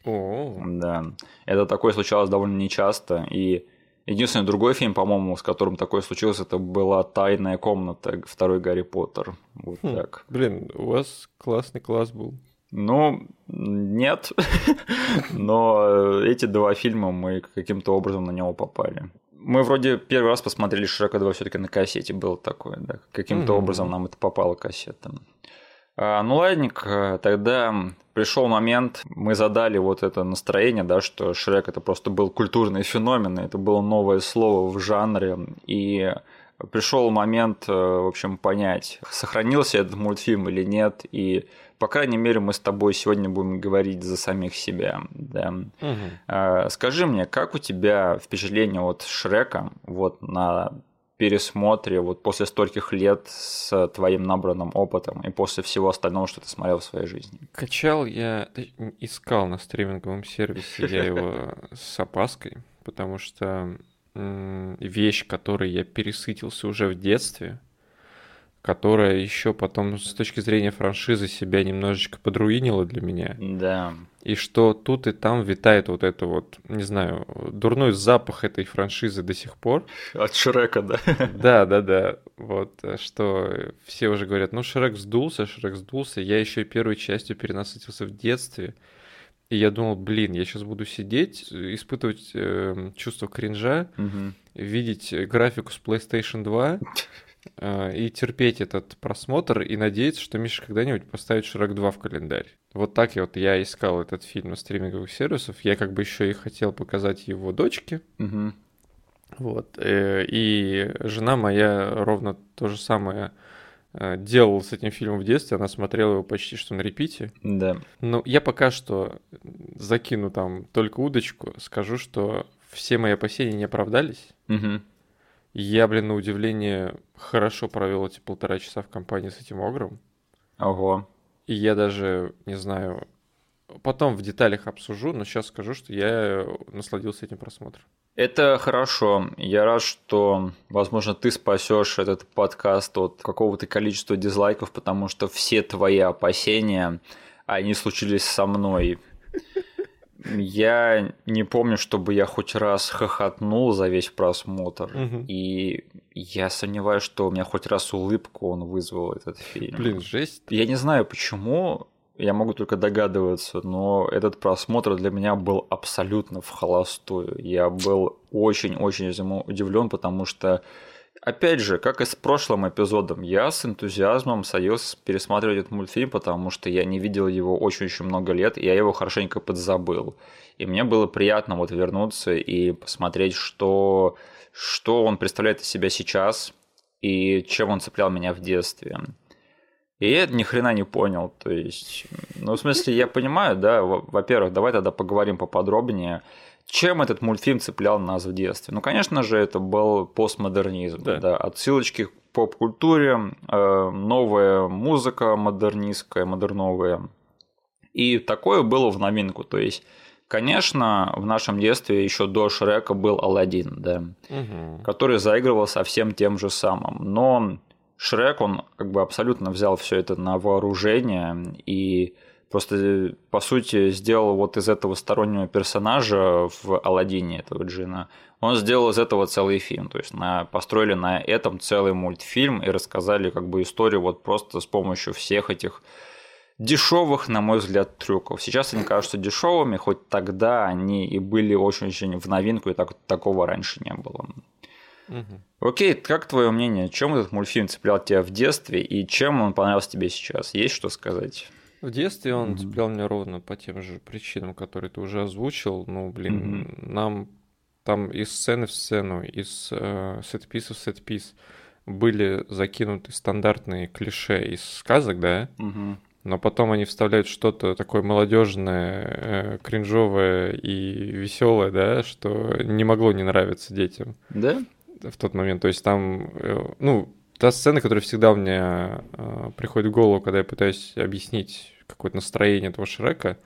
О. Да. Это такое случалось довольно нечасто. И единственный другой фильм, по-моему, с которым такое случилось, это была «Тайная комната», второй Гарри Поттер. Вот хм, так. Блин, у вас классный класс был. Ну, нет. Но эти два фильма мы каким-то образом на него попали. Мы вроде первый раз посмотрели Шрека 2 все-таки на кассете, было такое, да. Каким-то mm-hmm. образом нам это попало кассета. А, ну, ладненько, э, тогда пришел момент, мы задали вот это настроение, да, что Шрек это просто был культурный феномен, это было новое слово в жанре, и пришел момент, э, в общем, понять, сохранился этот мультфильм или нет, и по крайней мере, мы с тобой сегодня будем говорить за самих себя. Да. Угу. Скажи мне, как у тебя впечатление от Шрека вот на пересмотре вот после стольких лет с твоим набранным опытом и после всего остального, что ты смотрел в своей жизни? Качал я, искал на стриминговом сервисе я его с опаской, потому что вещь, которой я пересытился уже в детстве, которая еще потом с точки зрения франшизы себя немножечко подруинила для меня. Да. И что тут и там витает вот это вот, не знаю, дурной запах этой франшизы до сих пор. От Шрека, да? Да, да, да. Вот, что все уже говорят, ну, Шрек сдулся, Шрек сдулся. Я еще и первой частью перенасытился в детстве. И я думал, блин, я сейчас буду сидеть, испытывать э, чувство кринжа, угу. видеть графику с PlayStation 2 Э, и терпеть этот просмотр и надеяться, что Миша когда-нибудь поставит Шрек 2 в календарь. Вот так я вот я искал этот фильм на стриминговых сервисах. Я как бы еще и хотел показать его дочке. Угу. Вот. Э, и жена моя ровно то же самое э, делала с этим фильмом в детстве. Она смотрела его почти что на репите. Да. Ну, я пока что закину там только удочку. Скажу, что все мои опасения не оправдались. Угу. Я, блин, на удивление хорошо провел эти полтора часа в компании с этим огром. Ого. И я даже, не знаю, потом в деталях обсужу, но сейчас скажу, что я насладился этим просмотром. Это хорошо. Я рад, что, возможно, ты спасешь этот подкаст от какого-то количества дизлайков, потому что все твои опасения, они случились со мной. Я не помню, чтобы я хоть раз хохотнул за весь просмотр. Угу. И я сомневаюсь, что у меня хоть раз улыбку он вызвал этот фильм. Блин, жесть. Я не знаю почему, я могу только догадываться, но этот просмотр для меня был абсолютно в холостую. Я был очень-очень удивлен, потому что Опять же, как и с прошлым эпизодом, я с энтузиазмом садился пересматривать этот мультфильм, потому что я не видел его очень-очень много лет, и я его хорошенько подзабыл. И мне было приятно вот вернуться и посмотреть, что, что он представляет из себя сейчас и чем он цеплял меня в детстве. И я ни хрена не понял. То есть, ну, в смысле, я понимаю, да, во-первых, давай тогда поговорим поподробнее. Чем этот мультфильм цеплял нас в детстве? Ну, конечно же, это был постмодернизм. Да. Да, отсылочки к поп-культуре, э, новая музыка модернистская, модерновая. И такое было в новинку. То есть, конечно, в нашем детстве еще до Шрека был Алладин, да, угу. который заигрывал совсем тем же самым. Но Шрек, он как бы абсолютно взял все это на вооружение и просто, по сути, сделал вот из этого стороннего персонажа в Алладине этого Джина, он сделал из этого целый фильм. То есть на, построили на этом целый мультфильм и рассказали как бы историю вот просто с помощью всех этих дешевых, на мой взгляд, трюков. Сейчас они кажутся дешевыми, хоть тогда они и были очень-очень в новинку, и так, такого раньше не было. Угу. Окей, как твое мнение, чем этот мультфильм цеплял тебя в детстве и чем он понравился тебе сейчас? Есть что сказать? В детстве он mm цеплял меня ровно по тем же причинам, которые ты уже озвучил. Ну, блин, mm нам там из сцены в сцену, из э, сет-писа в сет-пис были закинуты стандартные клише из сказок, да? mm Но потом они вставляют что-то такое молодежное, э, кринжовое и веселое, да, что не могло не нравиться детям. Да? В тот момент. То есть там, э, ну, та сцена, которая всегда у меня э, приходит в голову, когда я пытаюсь объяснить какое-то настроение этого Шрека,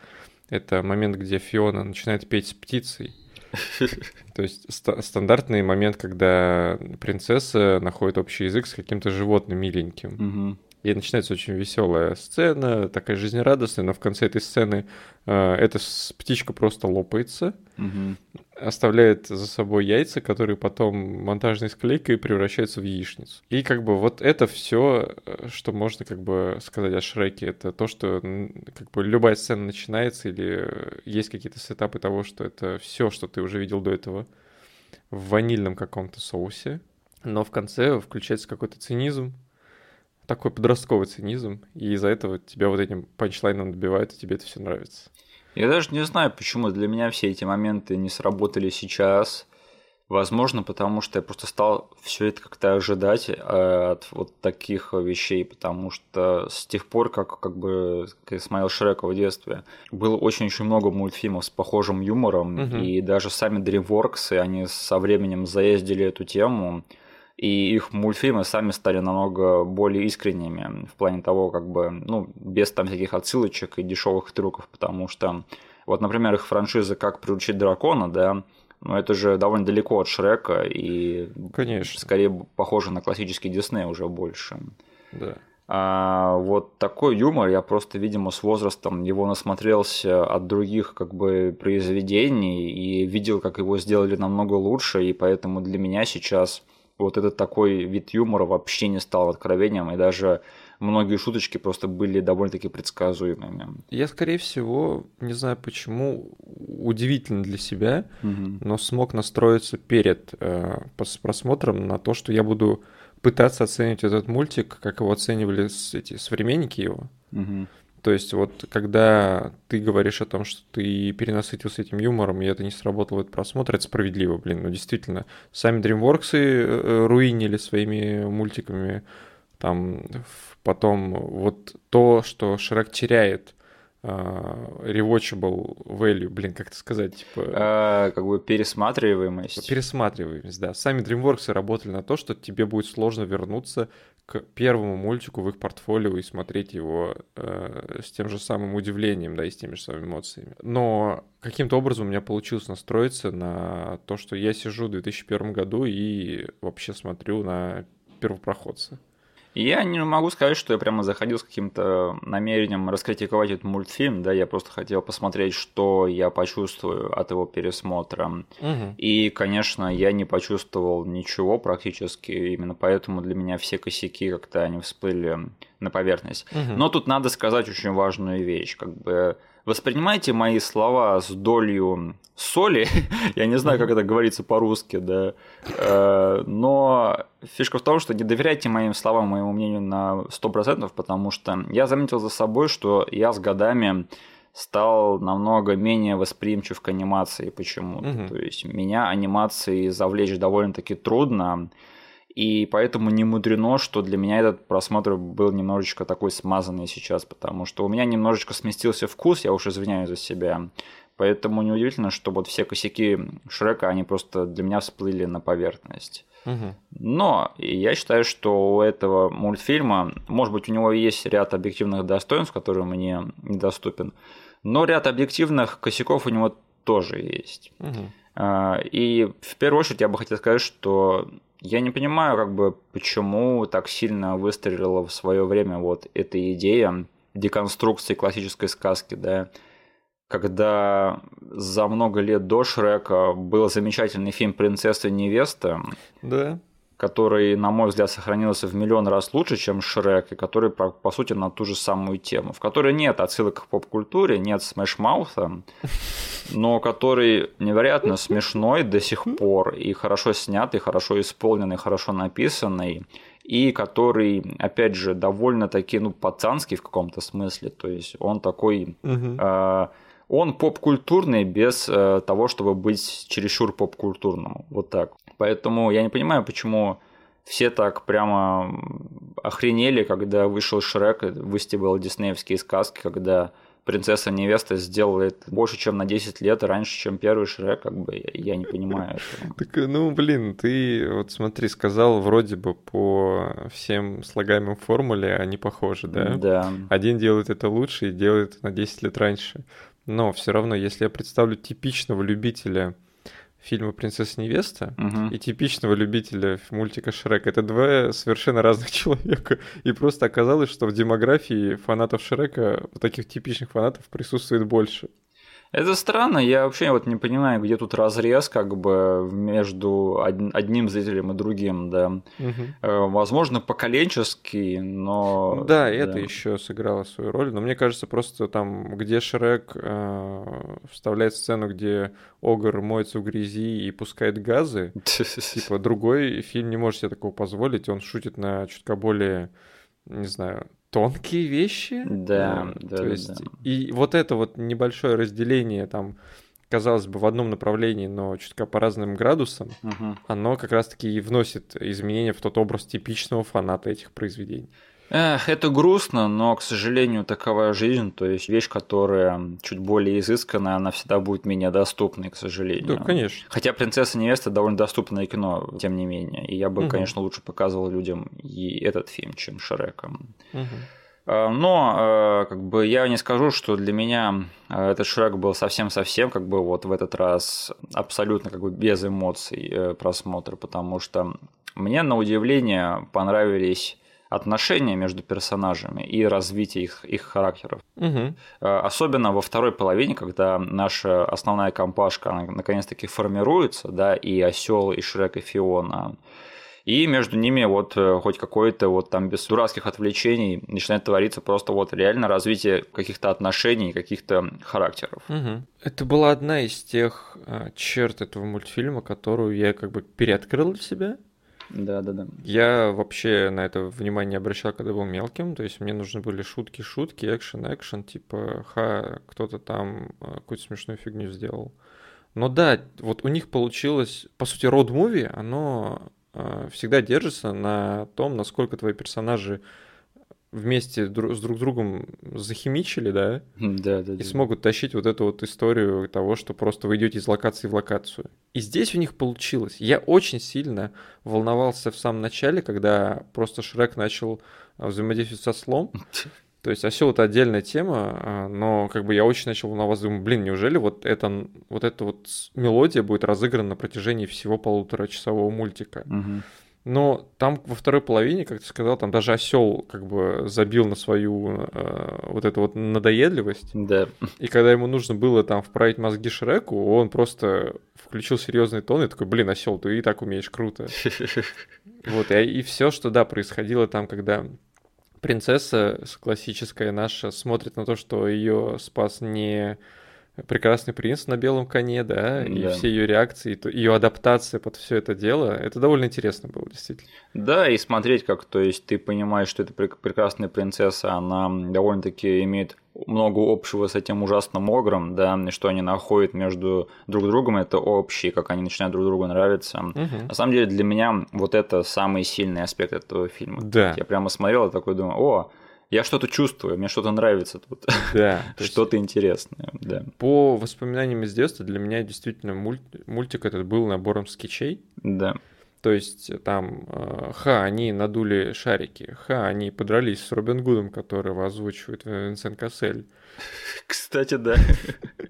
это момент, где Фиона начинает петь с птицей. То есть ст- стандартный момент, когда принцесса находит общий язык с каким-то животным миленьким. И начинается очень веселая сцена, такая жизнерадостная, но в конце этой сцены э, эта птичка просто лопается, угу. Оставляет за собой яйца, которые потом монтажной склейкой превращаются в яичницу. И как бы вот это все, э, что можно как бы сказать о Шреке, это то, что как бы любая сцена начинается или есть какие-то сетапы того, что это все, что ты уже видел до этого в ванильном каком-то соусе, но в конце включается какой-то цинизм, такой подростковый цинизм, и из-за этого тебя вот этим панчлайном добивают, и тебе это все нравится. Я даже не знаю, почему для меня все эти моменты не сработали сейчас. Возможно, потому что я просто стал все это как-то ожидать э, от вот таких вещей, потому что с тех пор, как, как бы как я смотрел Шрека в детстве, было очень-очень много мультфильмов с похожим юмором, угу. и даже сами DreamWorks, они со временем заездили эту тему, и их мультфильмы сами стали намного более искренними в плане того, как бы, ну, без там всяких отсылочек и дешевых трюков, потому что, вот, например, их франшиза «Как приручить дракона», да, ну, это же довольно далеко от Шрека и Конечно. скорее похоже на классический Дисней уже больше. Да. А вот такой юмор я просто, видимо, с возрастом его насмотрелся от других как бы произведений и видел, как его сделали намного лучше, и поэтому для меня сейчас вот этот такой вид юмора вообще не стал откровением, и даже многие шуточки просто были довольно-таки предсказуемыми. Я, скорее всего, не знаю почему, удивительно для себя, угу. но смог настроиться перед э, просмотром на то, что я буду пытаться оценить этот мультик, как его оценивали эти современники его. Угу. То есть вот когда ты говоришь о том, что ты перенасытился этим юмором, и это не сработало этот просмотр, это справедливо, блин, ну действительно. Сами DreamWorks э, руинили своими мультиками, там потом вот то, что Шрек теряет Uh, rewatchable value, блин, как это сказать, типа... Uh, как бы пересматриваемость. Пересматриваемость, да. Сами DreamWorks работали на то, что тебе будет сложно вернуться к первому мультику в их портфолио и смотреть его э, с тем же самым удивлением, да, и с теми же самыми эмоциями. Но каким-то образом у меня получилось настроиться на то, что я сижу в 2001 году и вообще смотрю на первопроходца. Я не могу сказать, что я прямо заходил с каким-то намерением раскритиковать этот мультфильм, да, я просто хотел посмотреть, что я почувствую от его пересмотра. Угу. И, конечно, я не почувствовал ничего практически, именно поэтому для меня все косяки как-то они всплыли на поверхность. Угу. Но тут надо сказать очень важную вещь, как бы воспринимайте мои слова с долей соли. Я не знаю, как это говорится по-русски, да. Э, но фишка в том, что не доверяйте моим словам, моему мнению на 100%, потому что я заметил за собой, что я с годами стал намного менее восприимчив к анимации почему-то. Угу. То есть меня анимации завлечь довольно-таки трудно. И поэтому не мудрено, что для меня этот просмотр был немножечко такой смазанный сейчас, потому что у меня немножечко сместился вкус, я уж извиняюсь за себя. Поэтому неудивительно, что вот все косяки Шрека, они просто для меня всплыли на поверхность. Угу. Но я считаю, что у этого мультфильма, может быть, у него есть ряд объективных достоинств, которые мне недоступен, но ряд объективных косяков у него тоже есть. Угу. И в первую очередь я бы хотел сказать, что я не понимаю, как бы, почему так сильно выстрелила в свое время вот эта идея деконструкции классической сказки, да, когда за много лет до Шрека был замечательный фильм «Принцесса и невеста», да. Который, на мой взгляд, сохранился в миллион раз лучше, чем Шрек, и который, по, по сути, на ту же самую тему, в которой нет отсылок к поп-культуре, нет смешмаута, но который невероятно смешной до сих пор, и хорошо снятый, хорошо исполненный, хорошо написанный, и который, опять же, довольно-таки, ну, пацанский в каком-то смысле, то есть он такой... Угу. Э, он поп-культурный без э, того, чтобы быть чересчур поп-культурным. Вот так. Поэтому я не понимаю, почему все так прямо охренели, когда вышел Шрек, выстебал диснеевские сказки, когда принцесса невеста сделает больше, чем на 10 лет раньше, чем первый Шрек, как бы я не понимаю. Так, ну, блин, ты вот смотри, сказал вроде бы по всем слагаемым формуле они похожи, да? Да. Один делает это лучше и делает на 10 лет раньше. Но все равно, если я представлю типичного любителя фильма «Принцесса невеста» Мгм. и типичного любителя мультика «Шрек», это два совершенно разных человека. И просто оказалось, что в демографии фанатов Шрека, таких типичных фанатов, присутствует больше. Это странно, я вообще вот не понимаю, где тут разрез как бы между од- одним зрителем и другим, да. Э, Возможно, поколенческий, но... Да, это еще сыграло свою роль. Но мне кажется, просто там, где Шрек э, вставляет сцену, где Огр моется в грязи и пускает газы, типа другой фильм не может себе такого позволить. Он шутит на чутка более, не знаю, тонкие вещи. Да, Э, да, То да, есть, да. и вот это вот небольшое разделение там казалось бы, в одном направлении, но чутка по разным градусам, Мгм. оно как раз-таки и вносит изменения в тот образ типичного фаната этих произведений. Эх, это грустно, но, к сожалению, такова жизнь. То есть вещь, которая чуть более изысканная, она всегда будет менее доступной, к сожалению. Да, конечно. Хотя «Принцесса невеста» довольно доступное кино, тем не менее. И я бы, Мгм. конечно, лучше показывал людям и этот фильм, чем Шрека. Мгм. Э, Но э, как бы я не скажу, что для меня э, этот Шрек был совсем-совсем как бы вот в этот раз абсолютно как бы без эмоций э, просмотр, потому что мне на удивление понравились отношения между персонажами и развитие их, их характеров. Э, Особенно во второй половине, когда наша основная компашка наконец-таки формируется, да, и осел, и Шрек, и Фиона. И между ними вот э, хоть какое-то вот там без дурацких отвлечений начинает твориться просто вот реально развитие каких-то отношений, каких-то характеров. Мгм. Это была одна из тех а, черт этого мультфильма, которую я как бы переоткрыл для себя. Да-да-да. Я вообще на это внимание не обращал, когда был мелким. То есть мне нужны были шутки, шутки, экшен, экшен, типа, ха, кто-то там а, какую-то смешную фигню сделал. Но да, вот у них получилось, по сути, род-муви, оно а, всегда держится на том, насколько твои персонажи вместе дру- с друг другом захимичили, да, Да-да-да. и смогут тащить вот эту вот историю того, что просто вы идете из локации в локацию. И здесь у них получилось. Я очень сильно волновался в самом начале, когда просто Шрек начал а, взаимодействовать со слом. То есть осел это отдельная тема, а, но как бы я очень начал волноваться, думаю, блин, неужели вот это вот эта вот мелодия будет разыграна на протяжении всего полуторачасового мультика? Мгм. Но там во второй половине, как ты сказал, там даже осел как бы забил на свою э, вот эту вот надоедливость. Да. И когда ему нужно было там вправить мозги Шреку, он просто включил серьезный тон и такой, блин, осел, ты и так умеешь круто. Вот, и, все, что, да, происходило там, когда принцесса классическая наша смотрит на то, что ее спас не прекрасный принц на белом коне, да, и Да. все ее реакции, ее адаптация под все это дело, это довольно интересно было, действительно. Да, и смотреть, как, то есть, ты понимаешь, что эта прек- прекрасная принцесса, она довольно-таки имеет много общего с этим ужасным огром, да, и что они находят между друг другом, это общее, как они начинают друг другу нравиться. Мгм. На самом деле, для меня вот это самый сильный аспект этого фильма. Да. Я прямо смотрел и такой думаю, о, я что-то чувствую, мне что-то нравится тут. Да. Что-то интересное, да. По воспоминаниям из детства, для меня действительно мультик этот был набором скетчей. Да. То есть там, э, ха, они надули шарики, ха, они подрались с Робин Гудом, которого озвучивает Винсент Кассель. Кстати, да.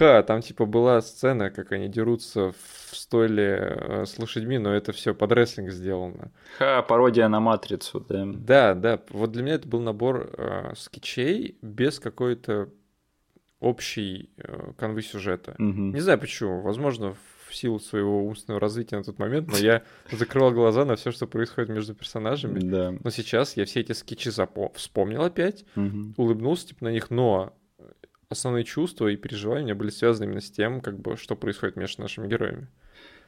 Ха, там типа была сцена, как они дерутся в стойле э, с лошадьми, но это все под рестлинг сделано. Ха, пародия на матрицу, да. Да, да. Вот для меня это был набор э, скетчей без какой-то общей э, канвы сюжета. Угу. Не знаю почему. Возможно, в силу своего умственного развития на тот момент, но я закрывал глаза на все, что происходит между персонажами. Да. Но сейчас я все эти скетчи запо- вспомнил опять, Угу. улыбнулся типа на них, но основные чувства и переживания у меня были связаны именно с тем, как бы, что происходит между нашими героями.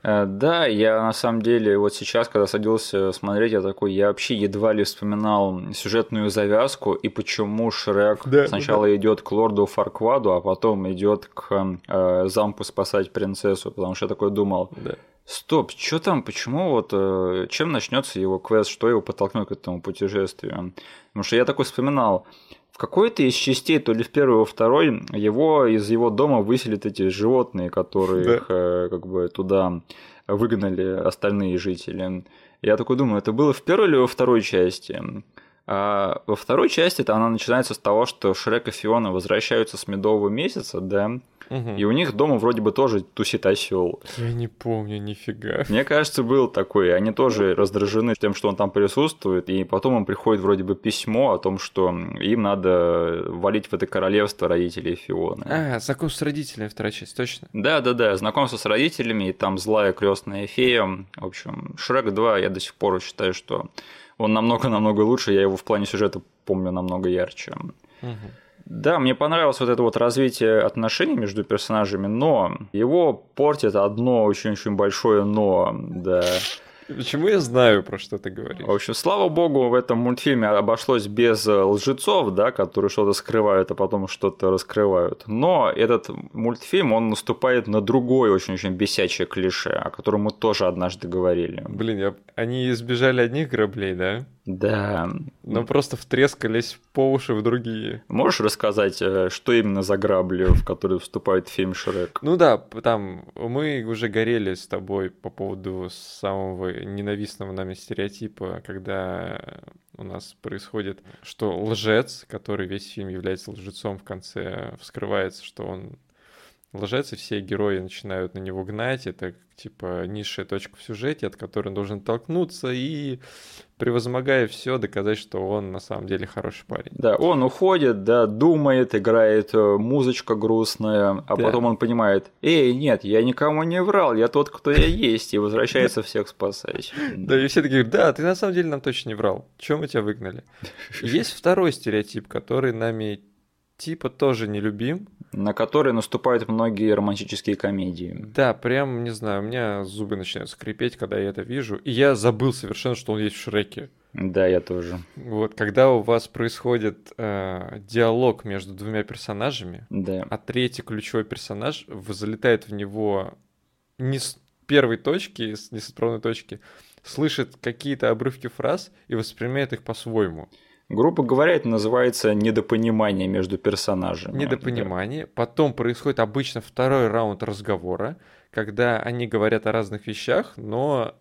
Э, Да, я на самом деле вот сейчас, когда садился смотреть, я такой, я вообще едва ли вспоминал сюжетную завязку и почему Шрек Да, сначала идет к лорду Фаркваду, а потом идет к э, замку спасать принцессу, потому что я такой думал, Да. стоп, что там, почему вот, э, чем начнется его квест, что его подтолкнет к этому путешествию? Потому что я такой вспоминал, в какой-то из частей, то ли в первой, во второй, его из его дома выселят эти животные, которые Да. их, э, как бы туда выгнали остальные жители. Я такой думаю, это было в первой или во второй части? А во второй части то она начинается с того, что Шрек и Фиона возвращаются с медового месяца, да, Мгм. и у них дома вроде бы тоже тусит осел. Я не помню нифига. Мне кажется, был такой. Они тоже раздражены тем, что он там присутствует, и потом им приходит вроде бы письмо о том, что им надо валить в это королевство родителей Фионы. А, знакомство с родителями, вторая часть, точно. Да, да, да, знакомство с родителями, и там злая крестная фея. В общем, Шрек 2 я до сих пор считаю, что он намного-намного лучше, я его в плане сюжета помню намного ярче. Да, мне понравилось вот это вот развитие отношений между персонажами, но его портит одно очень-очень большое но, да. Почему я знаю, про что ты говоришь? В общем, слава богу, в этом мультфильме обошлось без э, лжецов, да, которые что-то скрывают, а потом что-то раскрывают. Но этот мультфильм, он наступает на другое очень-очень бесячее клише, о котором мы тоже однажды говорили. Блин, я... они избежали одних граблей, да? Да. Но просто втрескались по уши в другие. Можешь рассказать, э, что именно за грабли, в которые вступает фильм Шрек? Ну да, там мы уже горели с тобой по поводу самого ненавистного нами стереотипа, когда у нас происходит, что лжец, который весь фильм является лжецом, в конце вскрывается, что он лжец, и все герои начинают на него гнать. Это типа низшая точка в сюжете, от которой он должен толкнуться и, превозмогая все, доказать, что он на самом деле хороший парень. Да, он уходит, да, думает, играет э, музычка грустная, а Да. потом он понимает, эй, нет, я никому не врал, я тот, кто я есть, и возвращается всех спасать. Да, и все такие, да, ты на самом деле нам точно не врал. Чем мы тебя выгнали? Есть второй стереотип, который нами типа тоже не любим. На который наступают многие романтические комедии. Да, прям, не знаю, у меня зубы начинают скрипеть, когда я это вижу. И я забыл совершенно, что он есть в Шреке. Да, я тоже. Вот, когда у вас происходит э, диалог между двумя персонажами, Да. а третий ключевой персонаж залетает в него не с первой точки, с- не с отправной точки, слышит какие-то обрывки фраз и воспринимает их по-своему. Грубо говоря, это называется недопонимание между персонажами. Недопонимание. Потом происходит обычно второй раунд разговора, когда они говорят о разных вещах, но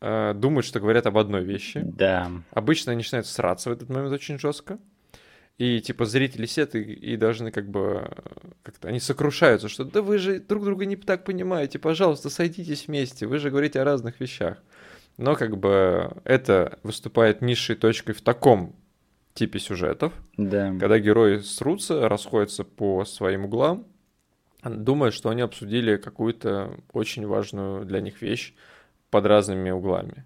э, думают, что говорят об одной вещи. Да. Обычно они начинают сраться в этот момент очень жестко. И типа зрители сидят и, и должны как бы как-то они сокрушаются, что да вы же друг друга не так понимаете, пожалуйста, сойдитесь вместе, вы же говорите о разных вещах. Но как бы это выступает низшей точкой в таком типе сюжетов, Да. когда герои срутся, расходятся по своим углам, думая, что они обсудили какую-то очень важную для них вещь под разными углами.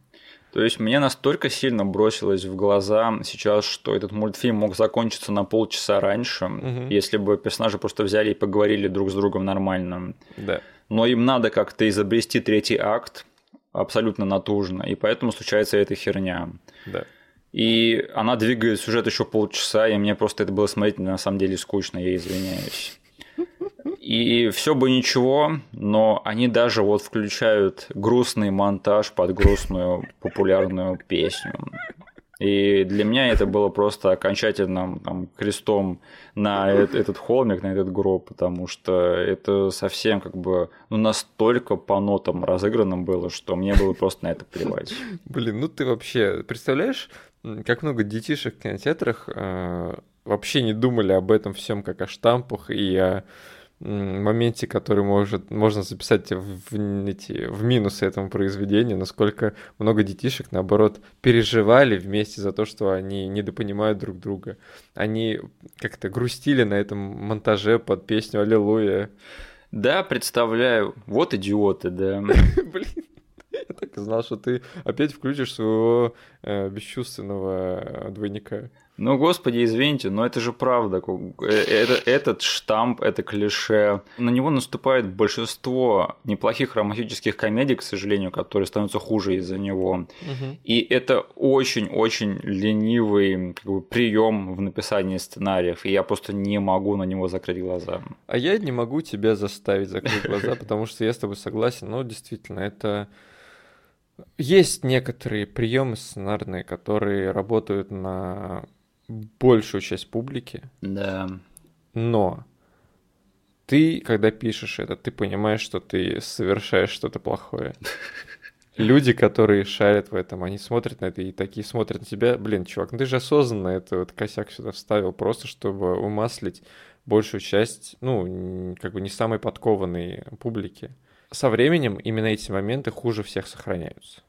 То есть мне настолько сильно бросилось в глаза сейчас, что этот мультфильм мог закончиться на полчаса раньше, Мгм. если бы персонажи просто взяли и поговорили друг с другом нормально. Да. Но им надо как-то изобрести третий акт абсолютно натужно, и поэтому случается эта херня. Да. И она двигает сюжет еще полчаса, и мне просто это было смотреть на самом деле скучно, я извиняюсь. И все бы ничего, но они даже вот включают грустный монтаж под грустную популярную песню. И для меня это было просто окончательным там, крестом на этот холмик, на этот гроб, потому что это совсем как бы ну, настолько по нотам разыгранным было, что мне было просто на это плевать. Блин, ну ты вообще представляешь, как много детишек в кинотеатрах э, вообще не думали об этом всем как о штампах и о моменте, который может, можно записать в, эти, в минусы этому произведению, насколько много детишек, наоборот, переживали вместе за то, что они недопонимают друг друга. Они как-то грустили на этом монтаже под песню «Аллилуйя». Да, представляю. Вот идиоты, да. Блин. Я так и знал, что ты опять включишь своего э, бесчувственного двойника. Ну, господи, извините, но это же правда. Э, это, этот штамп, это клише. На него наступает большинство неплохих романтических комедий, к сожалению, которые становятся хуже из-за него. Угу. И это очень-очень ленивый как бы, прием в написании сценариев. И я просто не могу на него закрыть глаза. А я не могу тебя заставить закрыть глаза, потому что я с тобой согласен. Но действительно, это есть некоторые приемы сценарные, которые работают на большую часть публики. Да. Но ты, когда пишешь это, ты понимаешь, что ты совершаешь что-то плохое. Люди, которые шарят в этом, они смотрят на это и такие смотрят на тебя. Блин, чувак, ну ты же осознанно это вот косяк сюда вставил, просто чтобы умаслить большую часть, ну, как бы не самой подкованной публики. Со временем именно эти моменты хуже всех сохраняются.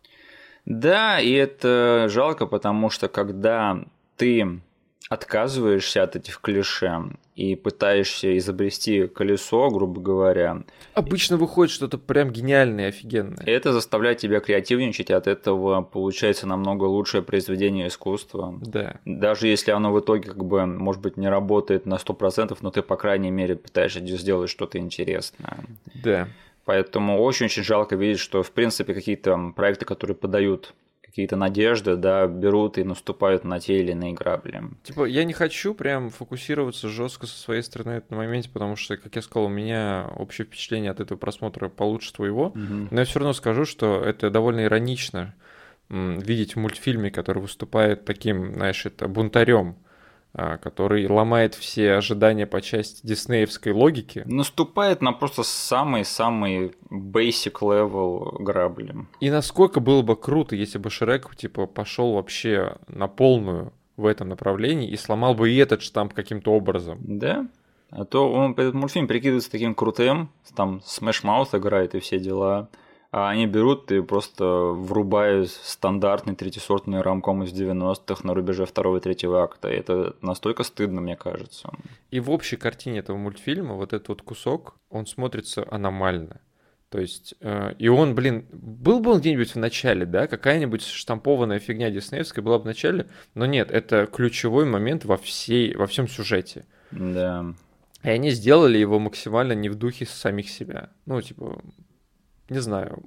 Да, и это жалко, потому что когда ты отказываешься от этих клише и пытаешься изобрести колесо, грубо говоря. Обычно выходит что-то прям гениальное, офигенное. Это заставляет тебя креативничать, и от этого получается намного лучшее произведение искусства. Да. Даже если оно в итоге, как бы, может быть, не работает на 100%, но ты, по крайней мере, пытаешься сделать что-то интересное. Да. Поэтому очень-очень жалко видеть, что, в принципе, какие-то проекты, которые подают какие-то надежды, да, берут и наступают на те или иные грабли. Типа, я не хочу прям фокусироваться жестко со своей стороны на моменте, потому что, как я сказал, у меня общее впечатление от этого просмотра получше твоего, угу. но я все равно скажу, что это довольно иронично видеть в мультфильме, который выступает таким, знаешь, это бунтарем, который ломает все ожидания по части диснеевской логики. Наступает на просто самый-самый basic level грабли. И насколько было бы круто, если бы Шрек типа пошел вообще на полную в этом направлении и сломал бы и этот штамп каким-то образом. Да. А то он этот мультфильм прикидывается таким крутым, там Smash Mouth играет и все дела. А они берут и просто врубают стандартный третьесортный рамком из 90-х на рубеже второго и третьего акта. И это настолько стыдно, мне кажется. И в общей картине этого мультфильма вот этот вот кусок, он смотрится аномально. То есть, э, и он, блин, был бы он где-нибудь в начале, да, какая-нибудь штампованная фигня диснеевская была бы в начале, но нет, это ключевой момент во, всей, во всем сюжете. Да. И они сделали его максимально не в духе самих себя. Ну, типа, не знаю,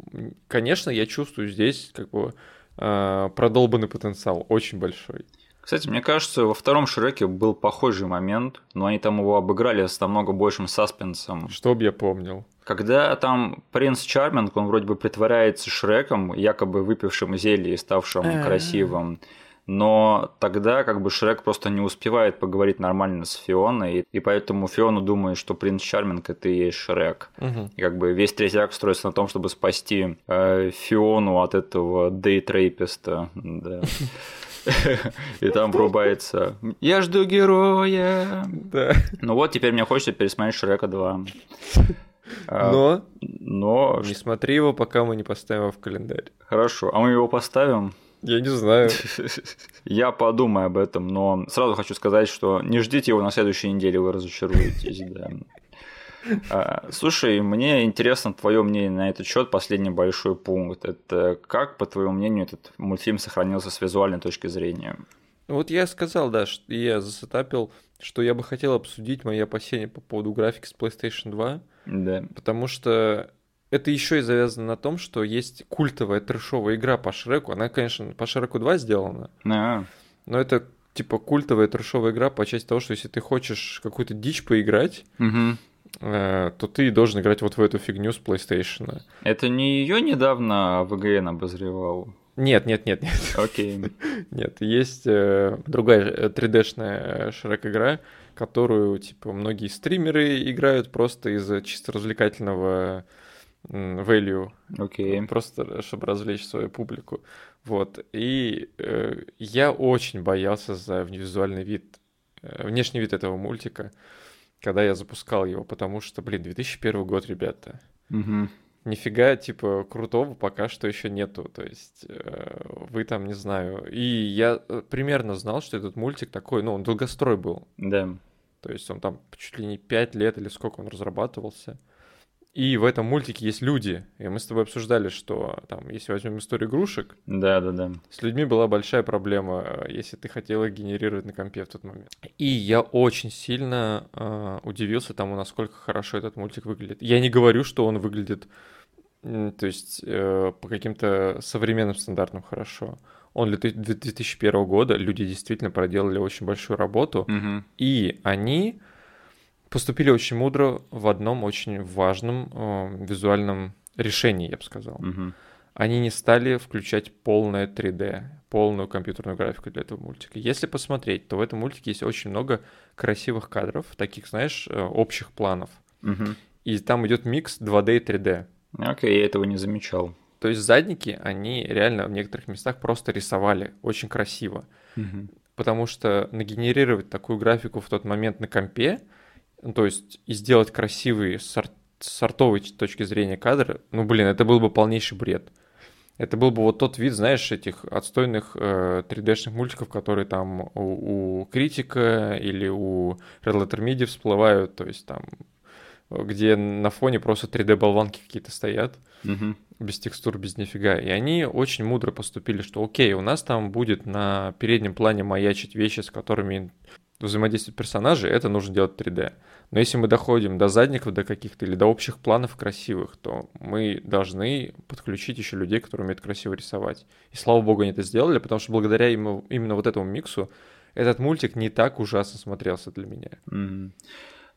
конечно, я чувствую здесь как бы э, продолбанный потенциал, очень большой. Кстати, мне кажется, во втором Шреке был похожий момент, но они там его обыграли с намного большим саспенсом. Чтоб я помнил. Когда там принц Чарминг, он вроде бы притворяется Шреком, якобы выпившим зелье и ставшим красивым но тогда как бы Шрек просто не успевает поговорить нормально с Фионой, и, поэтому Фиона думает, что принц Чарминг это и есть Шрек. Угу. И как бы весь третий акт строится на том, чтобы спасти э, Фиону от этого дейтрейписта. Да. И там врубается «Я жду героя». Да. Ну вот, теперь мне хочется пересмотреть Шрека 2. А, но, но не смотри его, пока мы не поставим его в календарь. Хорошо, а мы его поставим? Я не знаю. Я подумаю об этом, но сразу хочу сказать, что не ждите его на следующей неделе, вы разочаруетесь, да. А, слушай, мне интересно твое мнение на этот счет. Последний большой пункт. Это как, по твоему мнению, этот мультфильм сохранился с визуальной точки зрения? Вот я сказал, да, что я засетапил, что я бы хотел обсудить мои опасения по поводу графики с PlayStation 2. Да. Потому что это еще и завязано на том, что есть культовая трешовая игра по Шреку. Она, конечно, по Шреку 2 сделана. А. Но это типа культовая трешовая игра по части того, что если ты хочешь какую-то дичь поиграть, угу. э, то ты должен играть вот в эту фигню с PlayStation. Это не ее недавно ВГН обозревал? Нет, нет, нет, нет. Окей. Нет, есть э, другая 3D-шная Шрек-игра, которую, типа, многие стримеры играют просто из чисто развлекательного value. Okay. Просто, чтобы развлечь свою публику. Вот. И э, я очень боялся за визуальный вид, э, внешний вид этого мультика, когда я запускал его, потому что, блин, 2001 год, ребята. Угу. Нифига, типа, крутого пока что еще нету. То есть, э, вы там, не знаю. И я э, примерно знал, что этот мультик такой, ну, он долгострой был. Да. То есть он там чуть ли не 5 лет или сколько он разрабатывался. И в этом мультике есть люди. И мы с тобой обсуждали, что там, если возьмем историю игрушек, да, да, да. с людьми была большая проблема, э, если ты хотел их генерировать на компе в тот момент. И я очень сильно э, удивился тому, насколько хорошо этот мультик выглядит. Я не говорю, что он выглядит, то есть э, по каким-то современным стандартам хорошо. Он для 2001 года, люди действительно проделали очень большую работу, угу. и они поступили очень мудро в одном очень важном э, визуальном решении, я бы сказал. Угу. Они не стали включать полное 3D, полную компьютерную графику для этого мультика. Если посмотреть, то в этом мультике есть очень много красивых кадров, таких, знаешь, э, общих планов. Угу. И там идет микс 2D и 3D. Окей, я этого не замечал. То есть задники, они реально в некоторых местах просто рисовали очень красиво. Угу. Потому что нагенерировать такую графику в тот момент на компе, то есть и сделать красивый сорт, сортовой точки зрения кадр, ну, блин, это был бы полнейший бред. Это был бы вот тот вид, знаешь, этих отстойных э, 3D-шных мультиков, которые там у, у критика или у Red Letter Media всплывают, то есть там, где на фоне просто 3D-болванки какие-то стоят, угу. без текстур, без нифига. И они очень мудро поступили, что окей, у нас там будет на переднем плане маячить вещи, с которыми взаимодействуют персонажи, это нужно делать 3D. Но если мы доходим до задников, до каких-то или до общих планов красивых, то мы должны подключить еще людей, которые умеют красиво рисовать. И слава богу, они это сделали, потому что благодаря ему, именно вот этому миксу этот мультик не так ужасно смотрелся для меня. Mm-hmm.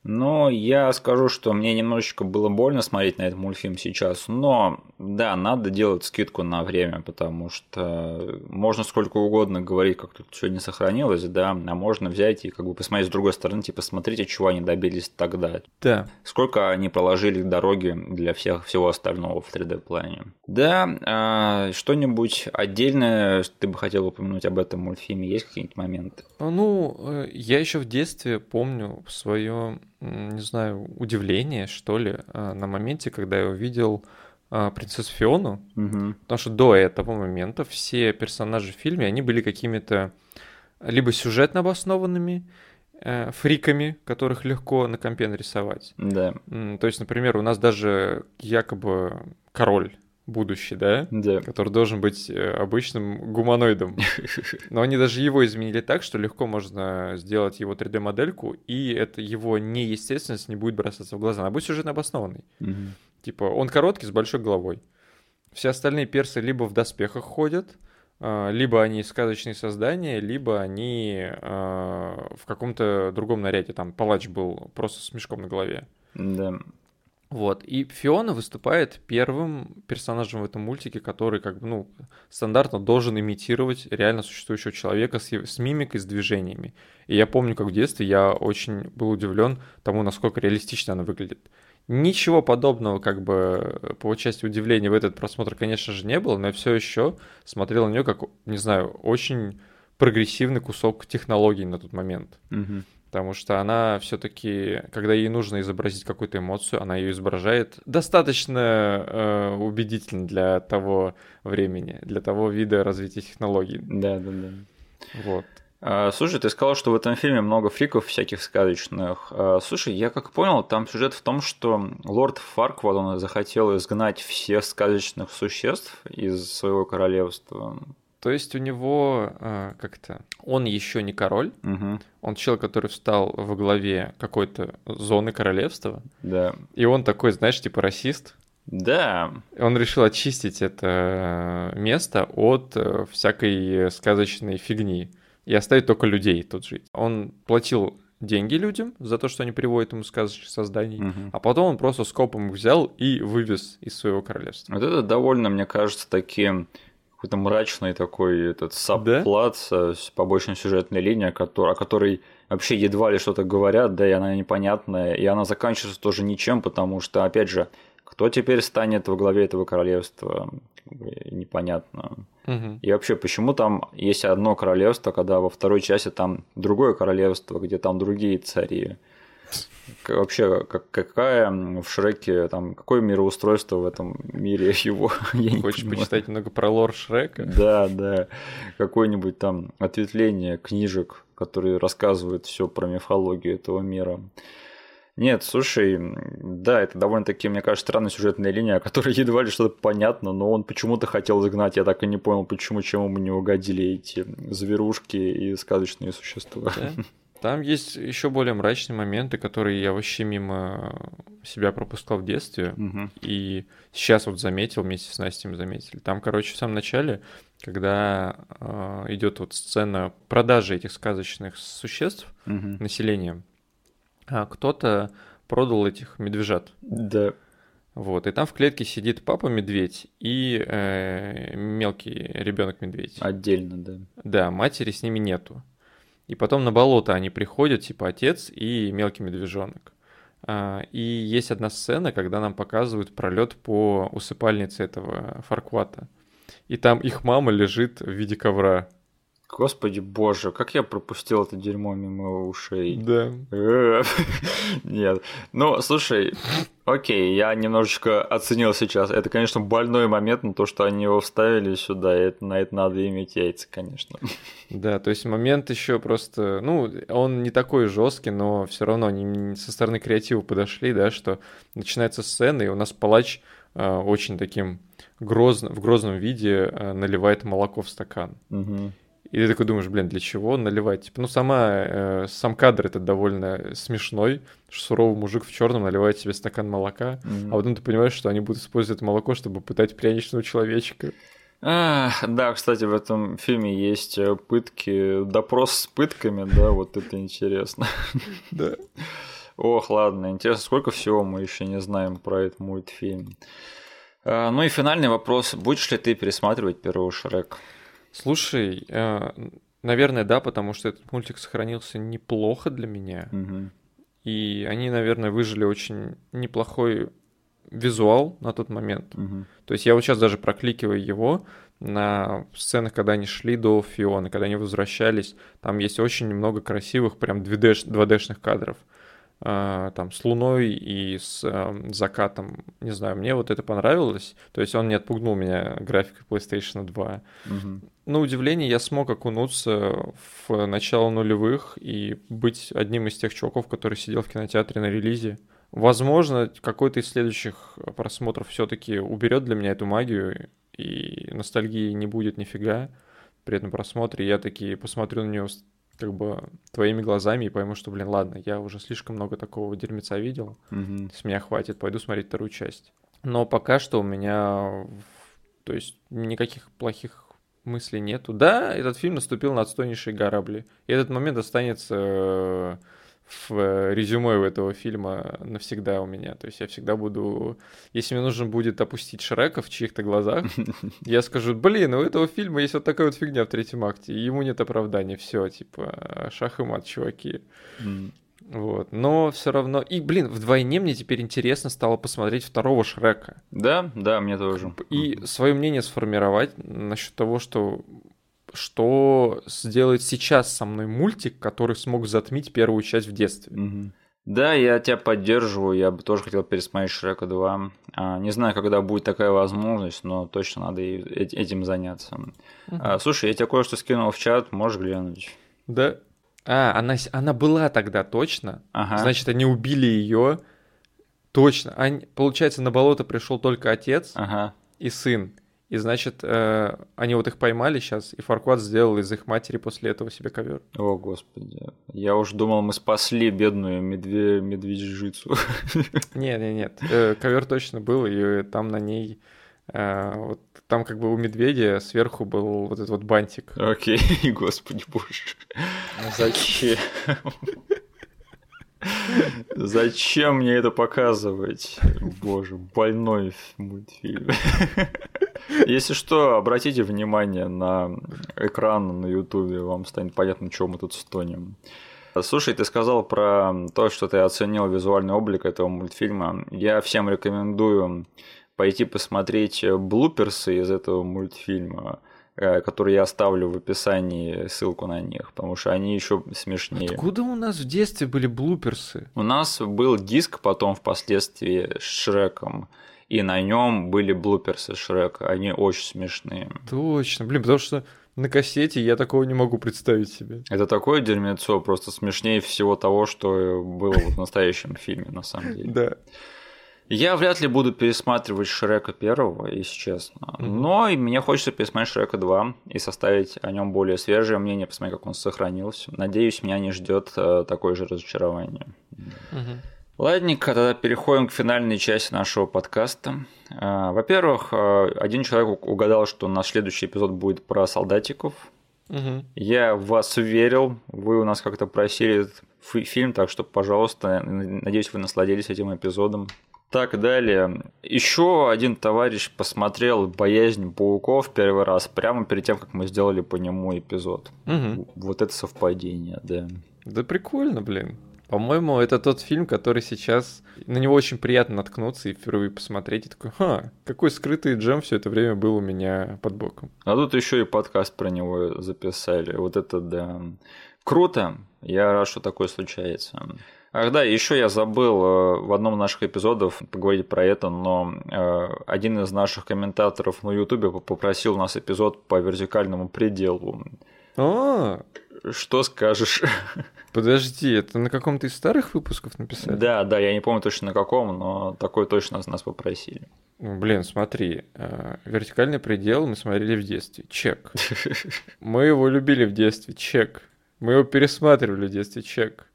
Но я скажу, что мне немножечко было больно смотреть на этот мультфильм сейчас. Но да, надо делать скидку на время, потому что можно сколько угодно говорить, как тут все не сохранилось, да, а можно взять и как бы посмотреть с другой стороны, типа, смотрите, чего они добились тогда. Да. Сколько они проложили дороги для всех, всего остального в 3D-плане. Да, а, что-нибудь отдельное ты бы хотел упомянуть об этом мультфильме? Есть какие-нибудь моменты? Ну, э, я еще в детстве помню свое не знаю, удивление, что ли, а, на моменте, когда я увидел а, принцессу Фиону, угу. потому что до этого момента все персонажи в фильме, они были какими-то либо сюжетно обоснованными, э, фриками, которых легко на компе нарисовать. Да. То есть, например, у нас даже якобы король будущий, да? Да. Который должен быть э, обычным гуманоидом. Но они даже его изменили так, что легко можно сделать его 3D-модельку, и это его неестественность не будет бросаться в глаза. Она будет сюжетно обоснованной. Угу. Типа, он короткий, с большой головой. Все остальные персы либо в доспехах ходят, а, либо они сказочные создания, либо они а, в каком-то другом наряде. Там палач был просто с мешком на голове. Да. Вот, и Фиона выступает первым персонажем в этом мультике, который, как бы, ну, стандартно должен имитировать реально существующего человека с, с мимикой, с движениями. И я помню, как в детстве я очень был удивлен тому, насколько реалистично она выглядит. Ничего подобного, как бы, по части удивления в этот просмотр, конечно же, не было, но я все еще смотрел на нее как, не знаю, очень прогрессивный кусок технологий на тот момент. Угу потому что она все-таки, когда ей нужно изобразить какую-то эмоцию, она ее изображает достаточно э, убедительно для того времени, для того вида развития технологий. Да, да, да. Вот. А, слушай, ты сказал, что в этом фильме много фриков всяких сказочных. А, слушай, я как понял, там сюжет в том, что лорд Фарквад, он захотел изгнать всех сказочных существ из своего королевства. То есть у него э, как-то он еще не король, угу. он человек, который встал во главе какой-то зоны королевства. Да. И он такой, знаешь, типа расист. Да. Он решил очистить это место от э, всякой сказочной фигни и оставить только людей тут жить. Он платил деньги людям за то, что они приводят ему сказочных созданий, угу. а потом он просто скопом их взял и вывез из своего королевства. Вот это довольно, мне кажется, таким какой-то мрачный такой этот сабплат да? с побочной сюжетной линией, о которой вообще едва ли что-то говорят, да, и она непонятная, и она заканчивается тоже ничем, потому что, опять же, кто теперь станет во главе этого королевства, непонятно. Угу. И вообще, почему там есть одно королевство, когда во второй части там другое королевство, где там другие цари? Вообще, как, какая в Шреке, там, какое мироустройство в этом мире его? Я Хочешь не почитать много про лор Шрека? Да, да. Какое-нибудь там ответвление книжек, которые рассказывают все про мифологию этого мира. Нет, слушай, да, это довольно-таки, мне кажется, странная сюжетная линия, которая едва ли что-то понятно, но он почему-то хотел загнать. Я так и не понял, почему, чему ему не угодили эти зверушки и сказочные существа. Да? Там есть еще более мрачные моменты, которые я вообще мимо себя пропускал в детстве. Угу. И сейчас вот заметил, вместе с Настей мы заметили. Там, короче, в самом начале, когда э, идет вот сцена продажи этих сказочных существ угу. населением, а кто-то продал этих медвежат. Да. Вот, и там в клетке сидит папа медведь и э, мелкий ребенок медведь. Отдельно, да. Да, матери с ними нету. И потом на болото они приходят, типа отец и мелкий медвежонок. А, и есть одна сцена, когда нам показывают пролет по усыпальнице этого Фарквата. И там их мама лежит в виде ковра. Господи боже, как я пропустил это дерьмо мимо ушей. Да. Нет. Ну, слушай, окей, я немножечко оценил сейчас. Это, конечно, больной момент, но то, что они его вставили сюда, это, на это надо иметь яйца, конечно. Да, то есть момент еще просто, ну, он не такой жесткий, но все равно они со стороны креатива подошли, да, что начинается сцена, и у нас палач э, очень таким грозно, в грозном виде э, наливает молоко в стакан. Угу. И ты такой думаешь, блин, для чего наливать? Типа, ну, сама, э, сам кадр это довольно смешной, что суровый мужик в черном наливает себе стакан молока, mm-hmm. а потом ты понимаешь, что они будут использовать это молоко, чтобы пытать пряничного человечка. А, да, кстати, в этом фильме есть э, пытки, допрос с пытками, да, вот это интересно. Да. Ох, ладно, интересно, сколько всего мы еще не знаем про этот мультфильм. А, ну и финальный вопрос. Будешь ли ты пересматривать первого Шрек? Слушай, э, наверное, да, потому что этот мультик сохранился неплохо для меня. Угу. И они, наверное, выжили очень неплохой визуал на тот момент. Угу. То есть я вот сейчас даже прокликиваю его на сценах, когда они шли до Фионы, когда они возвращались. Там есть очень много красивых, прям 2D, 2D-шных кадров. А, там с луной и с э, закатом. Не знаю, мне вот это понравилось. То есть он не отпугнул меня графикой PlayStation 2. Угу. На удивление я смог окунуться в начало нулевых и быть одним из тех чуваков, который сидел в кинотеатре на релизе. Возможно, какой-то из следующих просмотров все-таки уберет для меня эту магию, и ностальгии не будет нифига при этом просмотре. Я таки посмотрю на нее как бы твоими глазами и пойму, что, блин, ладно, я уже слишком много такого дерьмеца видел, mm с меня хватит, пойду смотреть вторую часть. Но пока что у меня, то есть никаких плохих мыслей нету. Да, этот фильм наступил на отстойнейшие грабли, и этот момент останется в э, резюме у этого фильма навсегда у меня. То есть я всегда буду... Если мне нужно будет опустить Шрека в чьих-то глазах, я скажу, блин, у этого фильма есть вот такая вот фигня в третьем акте, и ему нет оправдания, все, типа, шах и мат, чуваки. Вот, но все равно... И, блин, вдвойне мне теперь интересно стало посмотреть второго Шрека. Да, да, мне тоже. И свое мнение сформировать насчет того, что что сделает сейчас со мной мультик, который смог затмить первую часть в детстве. Угу. Да, я тебя поддерживаю, я бы тоже хотел пересмотреть Шрека 2. А, не знаю, когда будет такая возможность, но точно надо этим заняться. Угу. Слушай, я тебе кое-что скинул в чат, можешь глянуть. Да. А, она, она была тогда точно. Ага. Значит, они убили ее. Точно. Они, получается, на болото пришел только отец ага. и сын. И значит, э, они вот их поймали сейчас, и Фаркват сделал из их матери после этого себе ковер. О, господи. Я уж думал, мы спасли бедную медве... медвежицу. Нет, нет, нет. Э, ковер точно был, и там на ней э, вот там как бы у медведя сверху был вот этот вот бантик. Окей, господи боже. Ну зачем? Зачем мне это показывать? Боже, больной мультфильм. Если что, обратите внимание на экран на Ютубе, вам станет понятно, чего мы тут стонем. Слушай, ты сказал про то, что ты оценил визуальный облик этого мультфильма. Я всем рекомендую пойти посмотреть блуперсы из этого мультфильма, которые я оставлю в описании ссылку на них, потому что они еще смешнее. Откуда у нас в детстве были блуперсы? У нас был диск потом впоследствии с Шреком, и на нем были блуперсы Шрека. Они очень смешные. Точно, блин, потому что на кассете я такого не могу представить себе. Это такое дерьмецо, просто смешнее всего того, что было в настоящем фильме, на самом деле. Да. Я вряд ли буду пересматривать Шрека первого, если честно. Но и мне хочется пересмотреть Шрека 2 и составить о нем более свежее мнение, посмотреть, как он сохранился. Надеюсь, меня не ждет э, такое же разочарование. Ладненько, тогда переходим к финальной части нашего подкаста. Э, Во-первых, э, один человек угадал, что наш следующий эпизод будет про солдатиков. Я в вас верил, вы у нас как-то просили этот фильм, так что, пожалуйста, надеюсь, вы насладились этим эпизодом. Так, далее. Еще один товарищ посмотрел «Боязнь пауков» первый раз, прямо перед тем, как мы сделали по нему эпизод. Мгм. Вот это совпадение, да. Да прикольно, блин. По-моему, это тот фильм, который сейчас... На него очень приятно наткнуться и впервые посмотреть. И такой, ха, какой скрытый джем все это время был у меня под боком. А тут еще и подкаст про него записали. Вот это да. Круто. Я рад, что такое случается. Ах да, еще я забыл э, в одном из наших эпизодов поговорить про это, но э, один из наших комментаторов на Ютубе попросил у нас эпизод по вертикальному пределу. А, Что скажешь? подожди, это на каком-то из старых выпусков написали? Да, да, я не помню точно на каком, но такой точно нас попросили. Ну, Блин, смотри, э, вертикальный предел мы смотрели в детстве. Чек. Мы его любили в детстве. Чек. Мы его пересматривали в детстве. Чек.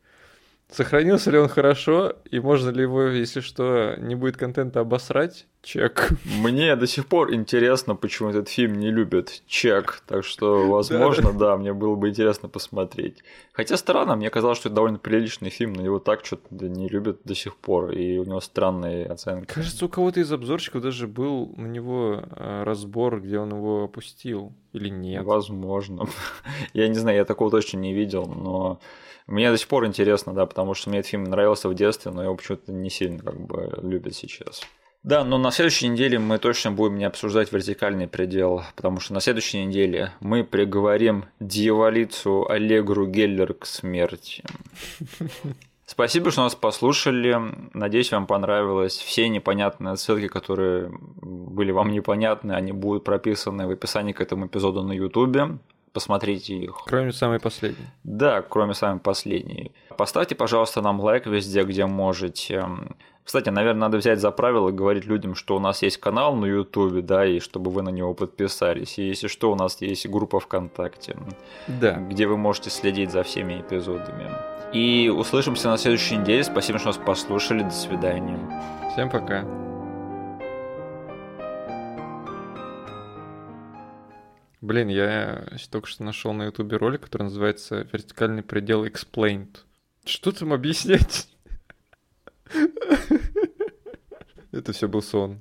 Сохранился ли он хорошо, и можно ли его, если что, не будет контента обосрать? Чек. Мне до сих пор интересно, почему этот фильм не любят. Чек. Так что, возможно, да, мне было бы интересно посмотреть. Хотя странно, мне казалось, что это довольно приличный фильм, но его так что-то не любят до сих пор, и у него странные оценки. Кажется, у кого-то из обзорщиков даже был на него э, разбор, где он его опустил. Или нет? Возможно. Я не знаю, я такого точно не видел, но мне до сих пор интересно, да, потому что мне этот фильм нравился в детстве, но его почему-то не сильно как бы любят сейчас. Да, но на следующей неделе мы точно будем не обсуждать вертикальный предел, потому что на следующей неделе мы приговорим дьяволицу Аллегру Геллер к смерти. Спасибо, что нас послушали. Надеюсь, вам понравилось. Все непонятные ссылки, которые были вам непонятны, они будут прописаны в описании к этому эпизоду на Ютубе. Посмотрите их. Кроме самой последней. Да, кроме самой последней. Поставьте, пожалуйста, нам лайк везде, где можете. Кстати, наверное, надо взять за правило говорить людям, что у нас есть канал на Ютубе, да, и чтобы вы на него подписались. И если что, у нас есть группа ВКонтакте, Да. где вы можете следить за всеми эпизодами. И услышимся на следующей неделе. Спасибо, что нас послушали. До свидания. Всем пока. Блин, я только что нашел на ютубе ролик, который называется «Вертикальный предел Explained». Что там объяснять? Это все был сон.